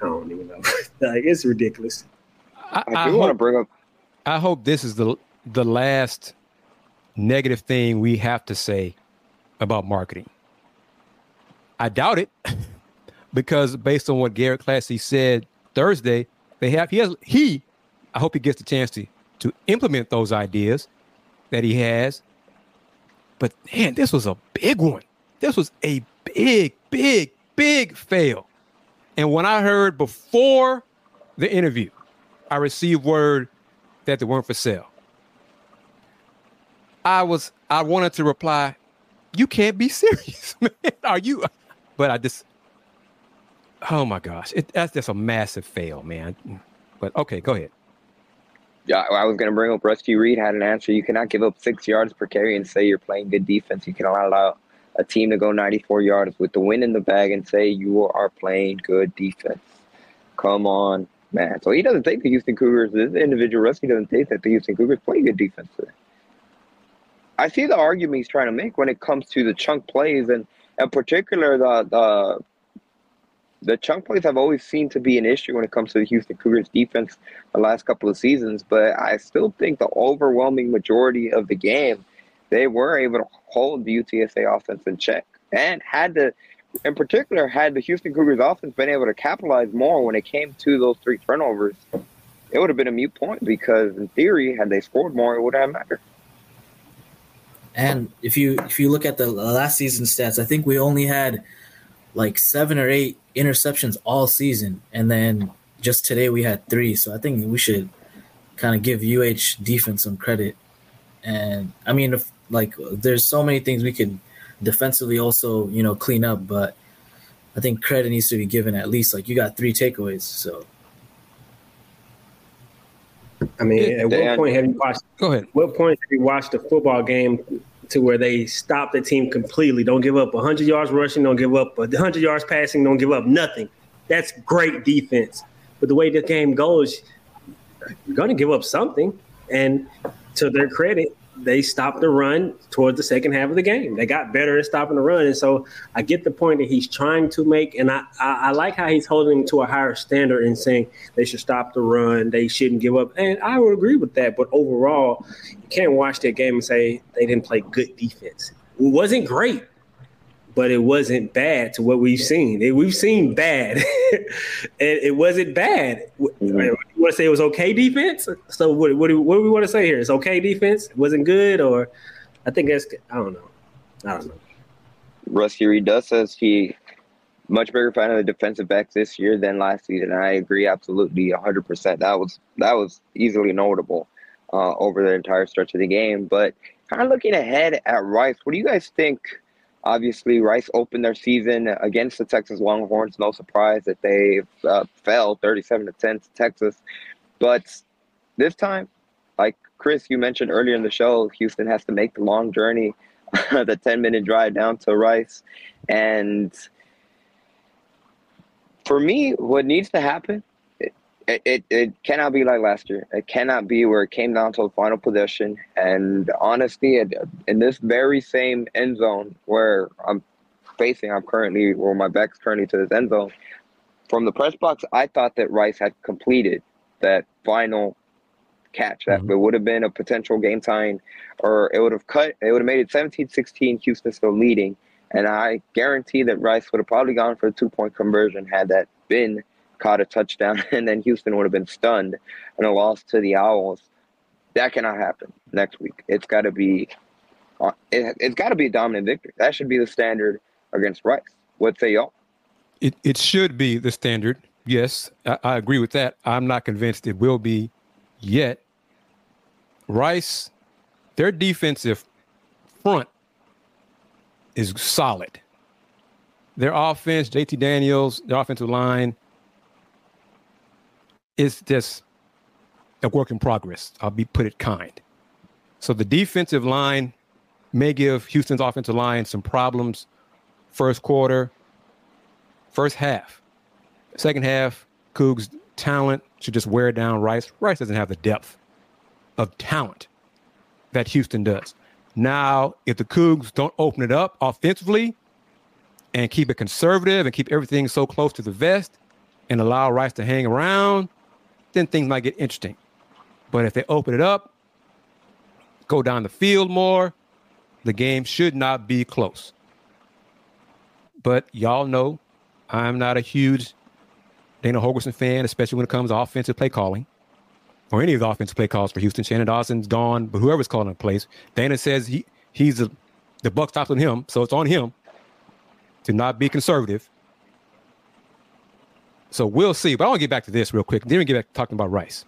don't even know. like it's ridiculous. I, I do want to bring up. I hope this is the the last negative thing we have to say about marketing. I doubt it because based on what Garrett Classy said Thursday, they have he has he I hope he gets the chance to to implement those ideas that he has. But man, this was a big one. This was a big, big, big fail. And when I heard before the interview, I received word that they weren't for sale. I was I wanted to reply, you can't be serious, man. Are you? But I just oh my gosh, it, that's just a massive fail, man. But okay, go ahead. Yeah, I was going to bring up Rusty Reed had an answer. You cannot give up six yards per carry and say you're playing good defense. You can allow a team to go 94 yards with the win in the bag and say you are playing good defense. Come on, man. So he doesn't think the Houston Cougars, this individual Rusty doesn't think that the Houston Cougars play good defense. I see the argument he's trying to make when it comes to the chunk plays and in particular the the the chunk plays have always seemed to be an issue when it comes to the Houston Cougars defense the last couple of seasons, but I still think the overwhelming majority of the game they were able to hold the UTSA offense in check and had the, in particular had the Houston Cougars offense been able to capitalize more when it came to those three turnovers, it would have been a mute point because in theory, had they scored more, it would have mattered. And if you if you look at the last season stats, I think we only had like seven or eight interceptions all season, and then just today we had three. So I think we should kind of give UH defense some credit. And I mean, if, like there's so many things we could defensively also you know clean up, but I think credit needs to be given at least. Like you got three takeaways, so. I mean, at what point have you watched? Go ahead. What point have you watched a football game to where they stop the team completely? Don't give up 100 yards rushing. Don't give up 100 yards passing. Don't give up nothing. That's great defense. But the way the game goes, you're going to give up something. And to their credit, they stopped the run towards the second half of the game. They got better at stopping the run. And so I get the point that he's trying to make. And I, I, I like how he's holding to a higher standard and saying they should stop the run. They shouldn't give up. And I would agree with that. But overall, you can't watch that game and say they didn't play good defense. It wasn't great but it wasn't bad to what we've seen. It, we've seen bad, and it wasn't bad. Mm-hmm. You want to say it was okay defense? So what, what, do, what do we want to say here? It's okay defense. It wasn't good, or I think that's I don't know. I don't know. Rusty Reed does says he much bigger fan of the defensive backs this year than last season. I agree absolutely 100%. That was that was easily notable uh, over the entire stretch of the game. But kind of looking ahead at Rice, what do you guys think? Obviously, Rice opened their season against the Texas Longhorns. No surprise that they uh, fell 37 to 10 to Texas. But this time, like Kris, you mentioned earlier in the show, Houston has to make the long journey, the 10 minute drive down to Rice. And for me, what needs to happen it, it, it cannot be like last year. It cannot be where it came down to a final possession. And honestly, it, in this very same end zone where I'm facing, I'm currently, where my back's currently to this end zone, from the press box, I thought that Rice had completed that final catch. That mm-hmm. it would have been a potential game time, or it would have cut, it would have made it 17 16, Houston still leading. And I guarantee that Rice would have probably gone for a two point conversion had that been caught a touchdown, and then Houston would have been stunned and a loss to the Owls. That cannot happen next week. It's got to be, uh, it, has got to be a dominant victory. That should be the standard against Rice. What say y'all? It it should be the standard. Yes, I, I agree with that. I'm not convinced it will be yet. Rice, their defensive front is solid. Their offense, JT Daniels, their offensive line, it's just a work in progress. I'll be put it kind. So the defensive line may give Houston's offensive line some problems first quarter, first half. Second half, Coogs talent should just wear down Rice. Rice doesn't have the depth of talent that Houston does. Now, if the Coogs don't open it up offensively and keep it conservative and keep everything so close to the vest and allow Rice to hang around, then things might get interesting. But if they open it up, go down the field more, the game should not be close. But y'all know I'm not a huge Dana Holgorsen fan, especially when it comes to offensive play calling or any of the offensive play calls for Houston. Shannon Dawson's gone, but whoever's calling the plays, Dana says he he's a, the buck stops on him, so it's on him to not be conservative so we'll see. But I want to get back to this real quick. Then we get back talking about Rice.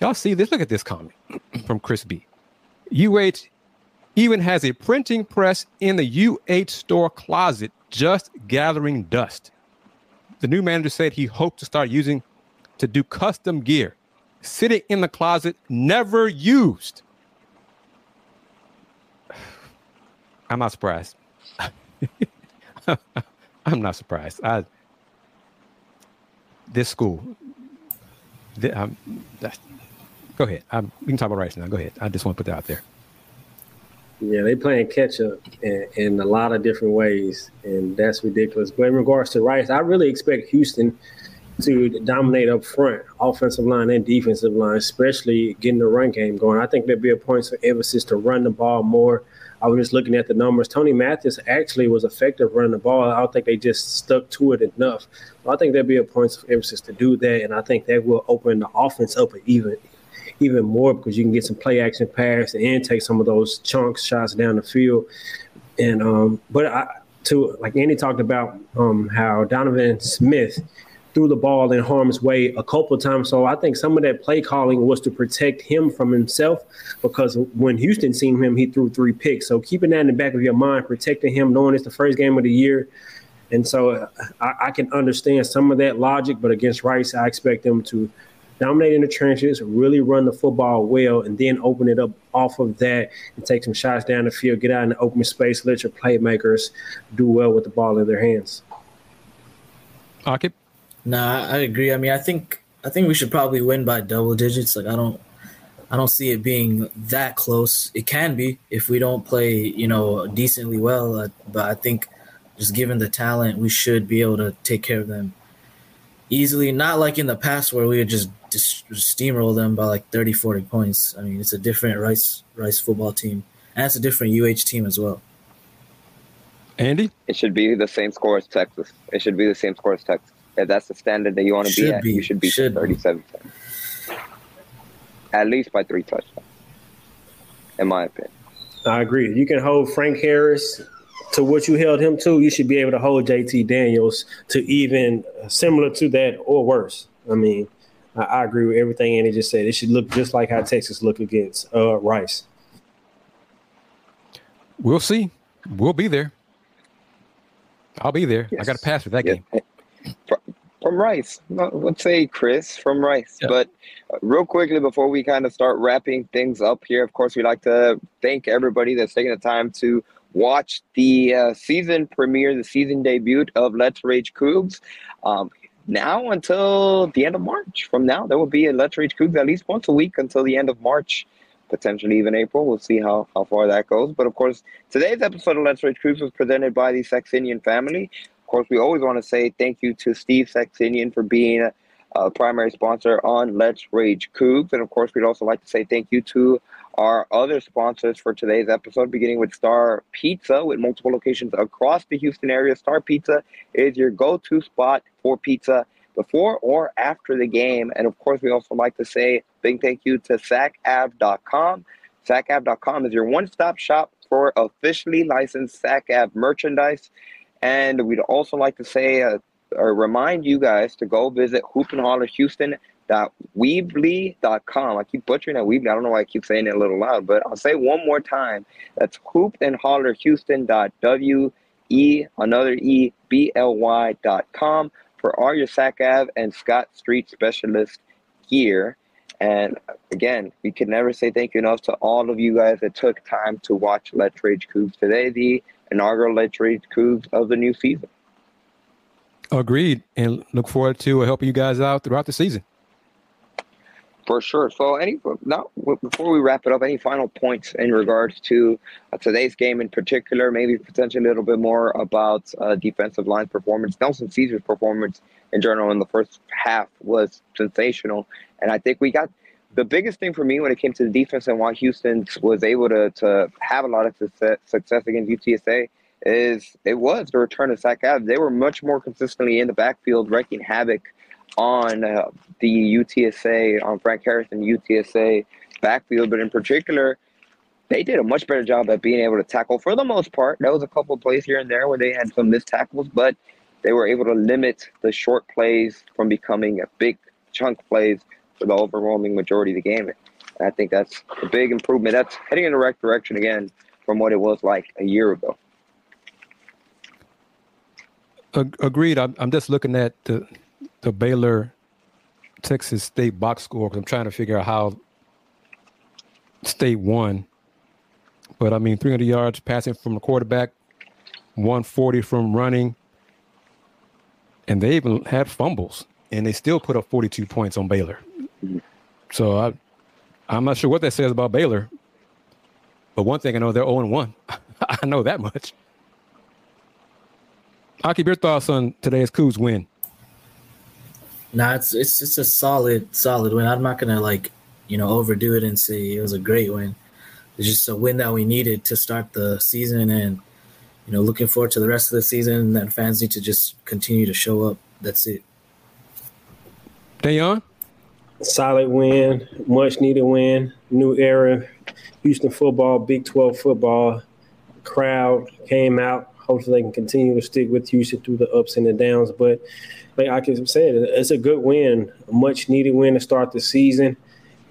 Y'all see this? Look at this comment from Chris B. UH even has a printing press in the UH store closet just gathering dust. The new manager said he hoped to start using to do custom gear. sitting in the closet, never used. I'm not surprised. I'm not surprised. I this school. The, um, go ahead. I'm, we can talk about Rice now. Go ahead. I just want to put that out there. Yeah, they playing catch up in, in, a lot of different ways, and that's ridiculous. But in regards to Rice, I really expect Houston to dominate up front, offensive line and defensive line, especially getting the run game going. I think there'd be a point of emphasis to run the ball more. I was just looking at the numbers. Tony Mathis actually was effective running the ball. I don't think they just stuck to it enough. I think there'd be a point of emphasis to do that, and I think that will open the offense up even even more because you can get some play action pass and take some of those chunks shots down the field. And um, but I, to like Andy talked about um, how Donovan Smith threw the ball in harm's way a couple of times. So I think some of that play calling was to protect him from himself because when Houston seen him, he threw three picks. So keeping that in the back of your mind, protecting him, knowing it's the first game of the year. And so I, I can understand some of that logic, but against Rice, I expect them to dominate in the trenches, really run the football well, and then open it up off of that and take some shots down the field, get out in the open space, let your playmakers do well with the ball in their hands. Aqib? Nah, I agree. I mean, I think I think we should probably win by double digits. Like I don't I don't see it being that close. It can be if we don't play, you know, decently well, uh, but I think just given the talent, we should be able to take care of them easily. Not like in the past where we would just just steamroll them by like 30, 40 points. I mean, it's a different Rice Rice football team, and it's a different UH team as well. Andy, it should be the same score as Texas. It should be the same score as Texas. If that's the standard that you want to be at, be. you should be should 37 be. At least by three touchdowns, in my opinion. I agree. You can hold Frank Harris to what you held him to. You should be able to hold JT Daniels to even similar to that or worse. I mean, I, I agree with everything Andy just said. It should look just like how Texas looked against uh, Rice. We'll see. We'll be there. I'll be there. Yes. I got a pass for that yeah. game. From Rice, let's say Chris from Rice. Yeah. But uh, real quickly before we kind of start wrapping things up here, of course, we'd like to thank everybody that's taking the time to watch the uh, season premiere, the season debut of Let's Rage Coogs. Um, now until the end of March. From now, there will be a Let's Rage Coogs at least once a week until the end of March, potentially even April. We'll see how, how far that goes. But of course, today's episode of Let's Rage Coogs was presented by the Saxenian family. Of course, we always want to say thank you to Steve Saxenian for being a, a primary sponsor on Let's Rage Coogs. And of course, we'd also like to say thank you to our other sponsors for today's episode, beginning with Star Pizza with multiple locations across the Houston area. Star Pizza is your go to spot for pizza before or after the game. And of course, we also like to say big thank you to SACAV.com. SACAV.com is your one stop shop for officially licensed SACAV merchandise. And we'd also like to say, uh, or remind you guys to go visit Hoop Holler. I keep butchering that Weebly. I don't know why I keep saying it a little loud, but I'll say one more time. That's hoop and holler E another E B L Y dot com for all your Sac Ave and Scott Street specialist gear. And again, we can never say thank you enough to all of you guys that took time to watch Let's Rage Coogs today, the inaugural Let's Rage Coogs of the new season. Agreed, and look forward to helping you guys out throughout the season. For sure. So, any now before we wrap it up, any final points in regards to uh, today's game in particular? Maybe potentially a little bit more about uh, defensive line performance. Nelson Ceaser's performance in general in the first half was sensational, and I think we got the biggest thing for me when it came to the defense and why Houston was able to to have a lot of success, success against UTSA is it was the return of Sac Ave. They were much more consistently in the backfield, wreaking havoc on uh, the UTSA, on Frank Harrison UTSA backfield, but in particular, they did a much better job at being able to tackle for the most part. There was a couple plays here and there where they had some missed tackles, but they were able to limit the short plays from becoming a big chunk plays for the overwhelming majority of the game. And I think that's a big improvement. That's heading in the right direction again from what it was like a year ago. Agreed. I'm, I'm just looking at the the Baylor Texas State box score because I'm trying to figure out how State won. But I mean, 300 yards passing from the quarterback, 140 from running, and they even had fumbles, and they still put up 42 points on Baylor. So I, I'm not sure what that says about Baylor. But one thing I know, they're 0 1. I know that much. I'll keep your thoughts on today's Coogs win. Nah, it's it's just a solid, solid win. I'm not gonna like, you know, overdo it and say it was a great win. It's just a win that we needed to start the season, and you know, looking forward to the rest of the season. And fans need to just continue to show up. That's it. Dayon? Solid win, much needed win, new era, Houston football, Big 12 football. Crowd came out. Hopefully, they can continue to stick with Houston through the ups and the downs. But like I said, it's a good win, a much needed win to start the season.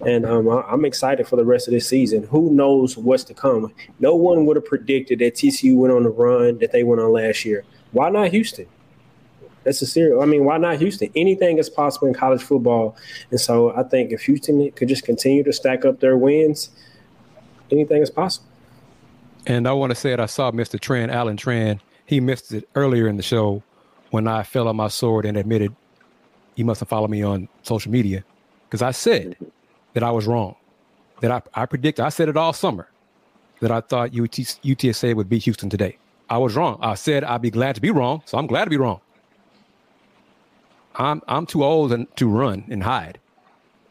And um, I'm excited for the rest of this season. Who knows what's to come? No one would have predicted that TCU went on the run that they went on last year. Why not Houston? That's a serial. I mean, why not Houston? Anything is possible in college football, and so I think if Houston could just continue to stack up their wins, anything is possible. And I want to say that I saw Mr. Tran, Alan Tran. He missed it earlier in the show when I fell on my sword and admitted he must have followed me on social media because I said that I was wrong. That I, I predicted, I said it all summer that I thought UT, UTSA would beat Houston today. I was wrong. I said I'd be glad to be wrong, so I'm glad to be wrong. I'm I'm too old and to run and hide.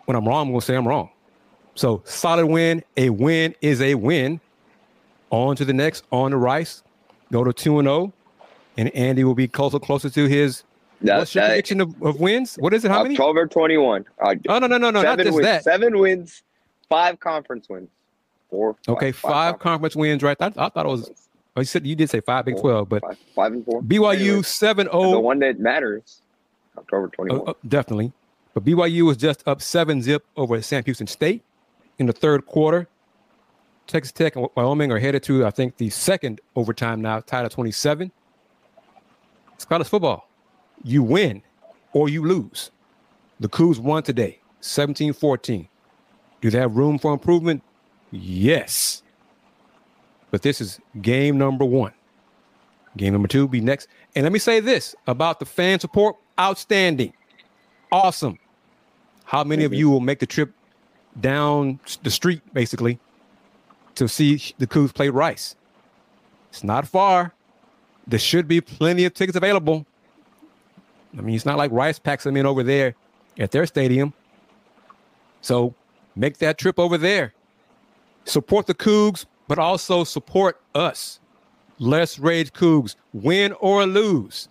When I'm wrong, I'm gonna say I'm wrong. So solid win. A win is a win. On to the next. On to Rice. Go to two and zero, oh, and Andy will be closer closer to his. That, what's your that, prediction of, of, wins? What is it? How October many? or twenty one. Uh, oh no no no no not just wins, that. Seven wins, five conference wins, four. Five, okay, five, five conference. wins. Right. I, I thought it was. Oh, you said you did say five Big Twelve, but five, five and four. BYU seven zero. Oh. The one that matters. October 21. Uh, uh, definitely. But BYU was just up seven zip over Sam Houston State in the third quarter. Texas Tech and Wyoming are headed to, I think, the second overtime now, tied at 27. It's college football. You win or you lose. The Coogs won today, 17 14. Do they have room for improvement? Yes. But this is game number one. Game number two be next. And let me say this about the fan support outstanding, awesome. How many of you will make the trip down the street, basically, to see the Coogs play Rice? It's not far. There should be plenty of tickets available. I mean, it's not like Rice packs them in over there at their stadium. So make that trip over there. Support the Coogs, but also support us. Let's rage Coogs, win or lose.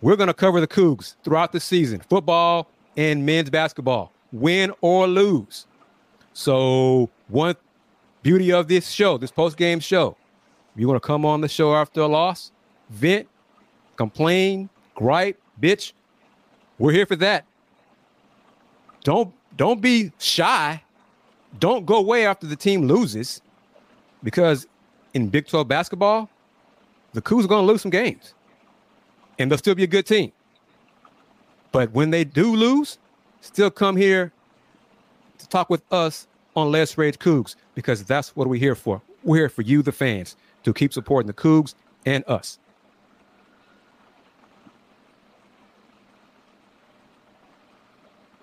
We're going to cover the Coogs throughout the season, football and men's basketball, win or lose. So, one beauty of this show, this post game show, you want to come on the show after a loss, vent, complain, gripe, bitch. We're here for that. Don't don't be shy. Don't go away after the team loses, because in Big 12 basketball, the Coogs are going to lose some games and they'll still be a good team. But when they do lose, still come here to talk with us on Let's Rage Coogs because that's what we're here for. We're here for you, the fans, to keep supporting the Coogs and us.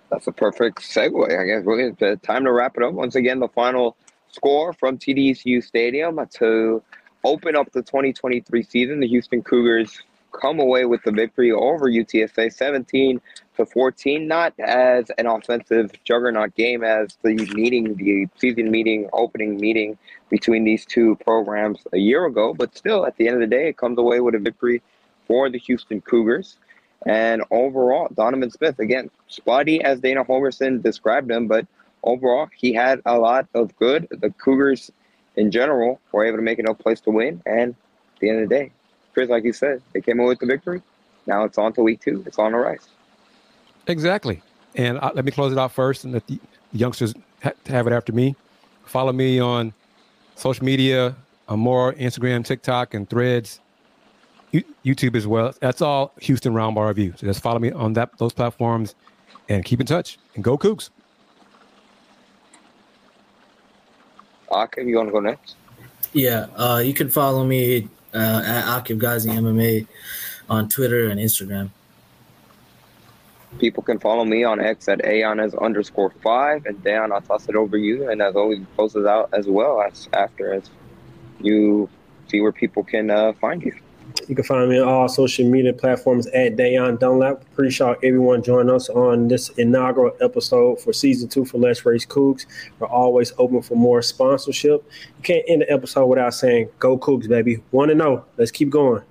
That's a perfect segue, I guess. We're time to wrap it up. Once again, the final score from TDECU Stadium to open up the 2023 season. The Houston Cougars come away with the victory over UTSA 17 to 14. Not as an offensive juggernaut game as the meeting, the season meeting, opening meeting between these two programs a year ago, but still at the end of the day, it comes away with a victory for the Houston Cougars. And overall, Donovan Smith, again, spotty as Dana Holgorsen described him, but overall, he had a lot of good. The Cougars in general were able to make a place to win. And at the end of the day, Kris, like you said, they came away with the victory. Now it's on to week two. It's on the rise. Exactly. And uh, let me close it out first and let the youngsters ha- have it after me. Follow me on social media, on more Instagram, TikTok, and threads, U- YouTube as well. That's all Houston Roundball Review. So just follow me on that those platforms. and keep in touch and go Coogs. Okay, you want to go next? Yeah, uh, you can follow me uh, at Aqib Gazi MMA on Twitter and Instagram. People can follow me on X at Aonas underscore five. And Dan, I'll toss it over you. And as always, post it out as well as after as you see where people can uh, find you. You can find me on all social media platforms at Da'Yon Dunlap. Appreciate everyone joining us on this inaugural episode for season two for Let's Rage Coogs. We're always open for more sponsorship. You can't end the episode without saying, Go Coogs, baby. Want to know? Let's keep going.